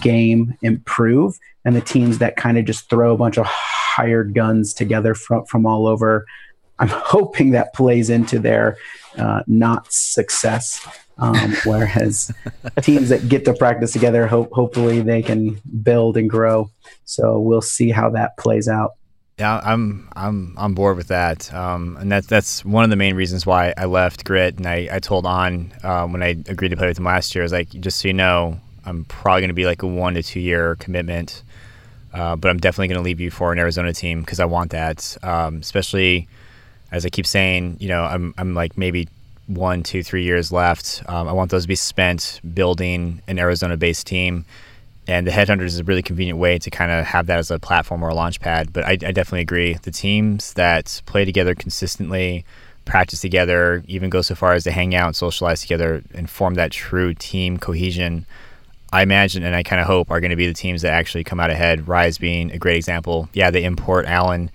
game improve, and the teams that kind of just throw a bunch of hired guns together from, from all over. I'm hoping that plays into their uh, not success. Um, whereas teams that get to practice together, hope, hopefully they can build and grow. So we'll see how that plays out. Yeah, I'm I'm on board with that, um, and that's that's one of the main reasons why I left Grit. And I, I told on um, when I agreed to play with him last year, I was like, just so you know, I'm probably going to be like a one to two year commitment, uh, but I'm definitely going to leave you for an Arizona team because I want that, um, especially as I keep saying, you know, I'm I'm like maybe one, two, three years left. Um, I want those to be spent building an Arizona-based team, and the Headhunters is a really convenient way to kind of have that as a platform or a launch pad. But I, I definitely agree. The teams that play together consistently, practice together, even go so far as to hang out and socialize together and form that true team cohesion. I imagine and I kind of hope are going to be the teams that actually come out ahead. Rise being a great example. Yeah, they import Allen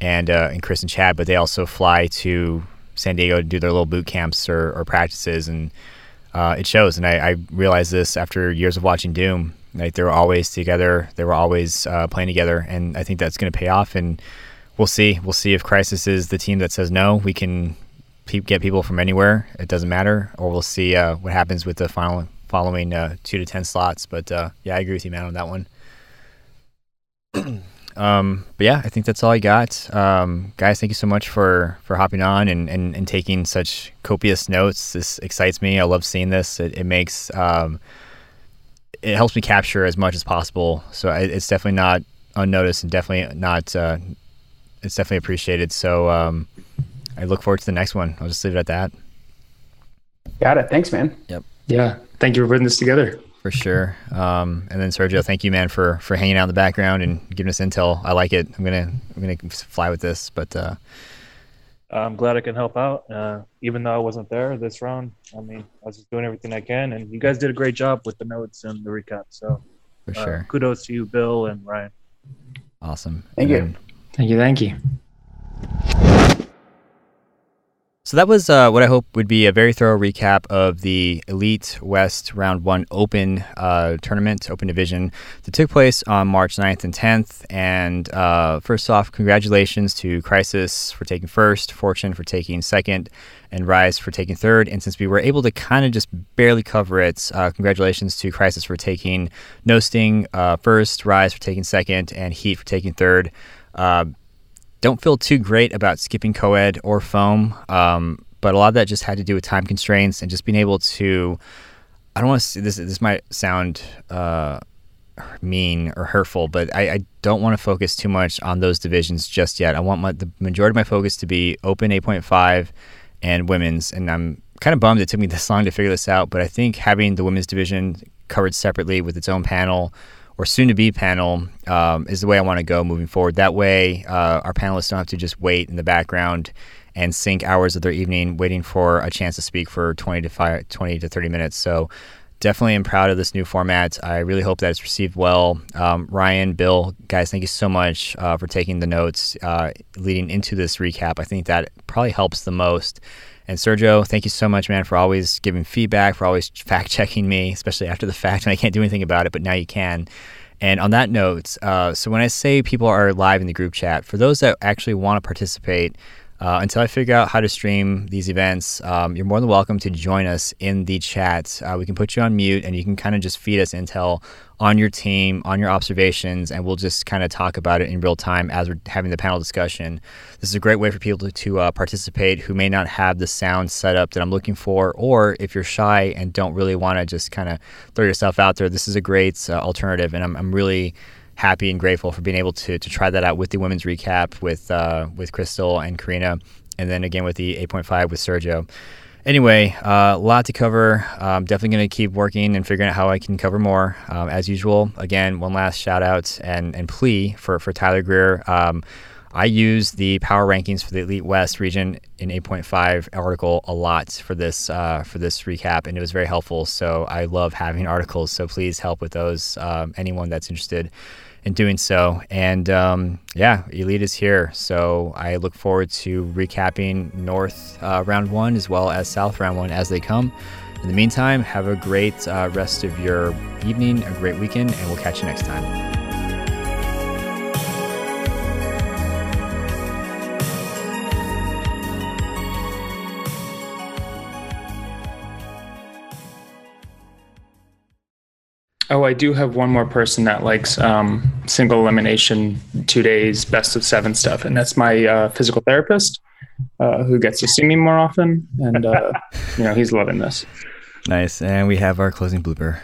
and uh, and Chris and Chad, but they also fly to San Diego to do their little boot camps or, or practices, and uh, it shows. And I, I, realized this after years of watching Doom. Like they were always together, they were always uh, playing together, and I think that's going to pay off. And we'll see. We'll see if Crisis is the team that says no, we can pe- get people from anywhere. It doesn't matter, or we'll see uh, what happens with the final following uh, two to ten slots. But uh, yeah, I agree with you, man, on that one. Um, but yeah, I think that's all I got. Um, guys, thank you so much for for hopping on and, and, and taking such copious notes. This excites me. I love seeing this. It, it makes um, it helps me capture as much as possible. So I, it's definitely not unnoticed and definitely not. Uh, it's definitely appreciated. So um, I look forward to the next one. I'll just leave it at that. Got it. Thanks, man. Yep. Yeah. Thank you for putting this together. For sure. Um, and then Sergio, thank you, man, for for hanging out in the background and giving us intel. I like it. I'm gonna I'm gonna fly with this. But uh, I'm glad I can help out. Uh, even though I wasn't there this round, I mean, I was just doing everything I can, and you guys did a great job with the notes and the recap. So, for uh, sure. kudos to you, Bill and Ryan. Awesome. Thank And you. then- Thank you. Thank you. So that was uh, what I hope would be a very thorough recap of the Elite West Round 1 Open uh, tournament, Open Division, that took place on March 9th and 10th. And uh, first off, congratulations to Crisis for taking first, Fortune for taking second, and Rise for taking third. And since we were able to kind of just barely cover it, uh, congratulations to Crisis for taking No Sting uh, first, Rise for taking second, and Heat for taking third. Uh, don't feel too great about skipping co-ed or foam um, but a lot of that just had to do with time constraints and just being able to i don't want to this this might sound uh, mean or hurtful but i, I don't want to focus too much on those divisions just yet. I want my, the majority of my focus to be open 8.5 and women's and i'm kind of bummed it took me this long to figure this out but i think having the women's division covered separately with its own panel or soon to be panel um, is the way I want to go moving forward. That way, uh, our panelists don't have to just wait in the background and sink hours of their evening waiting for a chance to speak for 20 to 5, 20 to 30 minutes. So, definitely am proud of this new format. I really hope that it's received well. Um, Ryan, Bill, guys, thank you so much uh, for taking the notes uh, leading into this recap. I think that probably helps the most. And Sergio, thank you so much, man, for always giving feedback, for always fact checking me, especially after the fact when I can't do anything about it, but now you can. And on that note, uh, so when I say people are live in the group chat, for those that actually want to participate, uh, until I figure out how to stream these events, um, you're more than welcome to join us in the chat. Uh, we can put you on mute and you can kind of just feed us intel on your team, on your observations, and we'll just kind of talk about it in real time as we're having the panel discussion. This is a great way for people to, to uh, participate who may not have the sound setup that I'm looking for, or if you're shy and don't really want to just kind of throw yourself out there, this is a great uh, alternative. And I'm, I'm really happy and grateful for being able to to try that out with the women's recap with uh, with Crystal and Karina, and then again with the 8.5 with Sergio. Anyway, a uh, lot to cover. I'm definitely going to keep working and figuring out how I can cover more. Um, as usual, again, one last shout out and, and plea for, for Tyler Greer. Um, I use the power rankings for the Elite West region in 8.5 article a lot for this uh, for this recap, and it was very helpful. So I love having articles. So please help with those. Um, anyone that's interested in doing so. And um, yeah, Elite is here. So I look forward to recapping North uh, round one as well as South round one as they come. In the meantime, have a great uh, rest of your evening, a great weekend, and we'll catch you next time. Oh, I do have one more person that likes um, single elimination, two days, best of seven stuff, and that's my uh, physical therapist, uh, who gets to see me more often, and uh, you know he's loving this. Nice, and we have our closing blooper.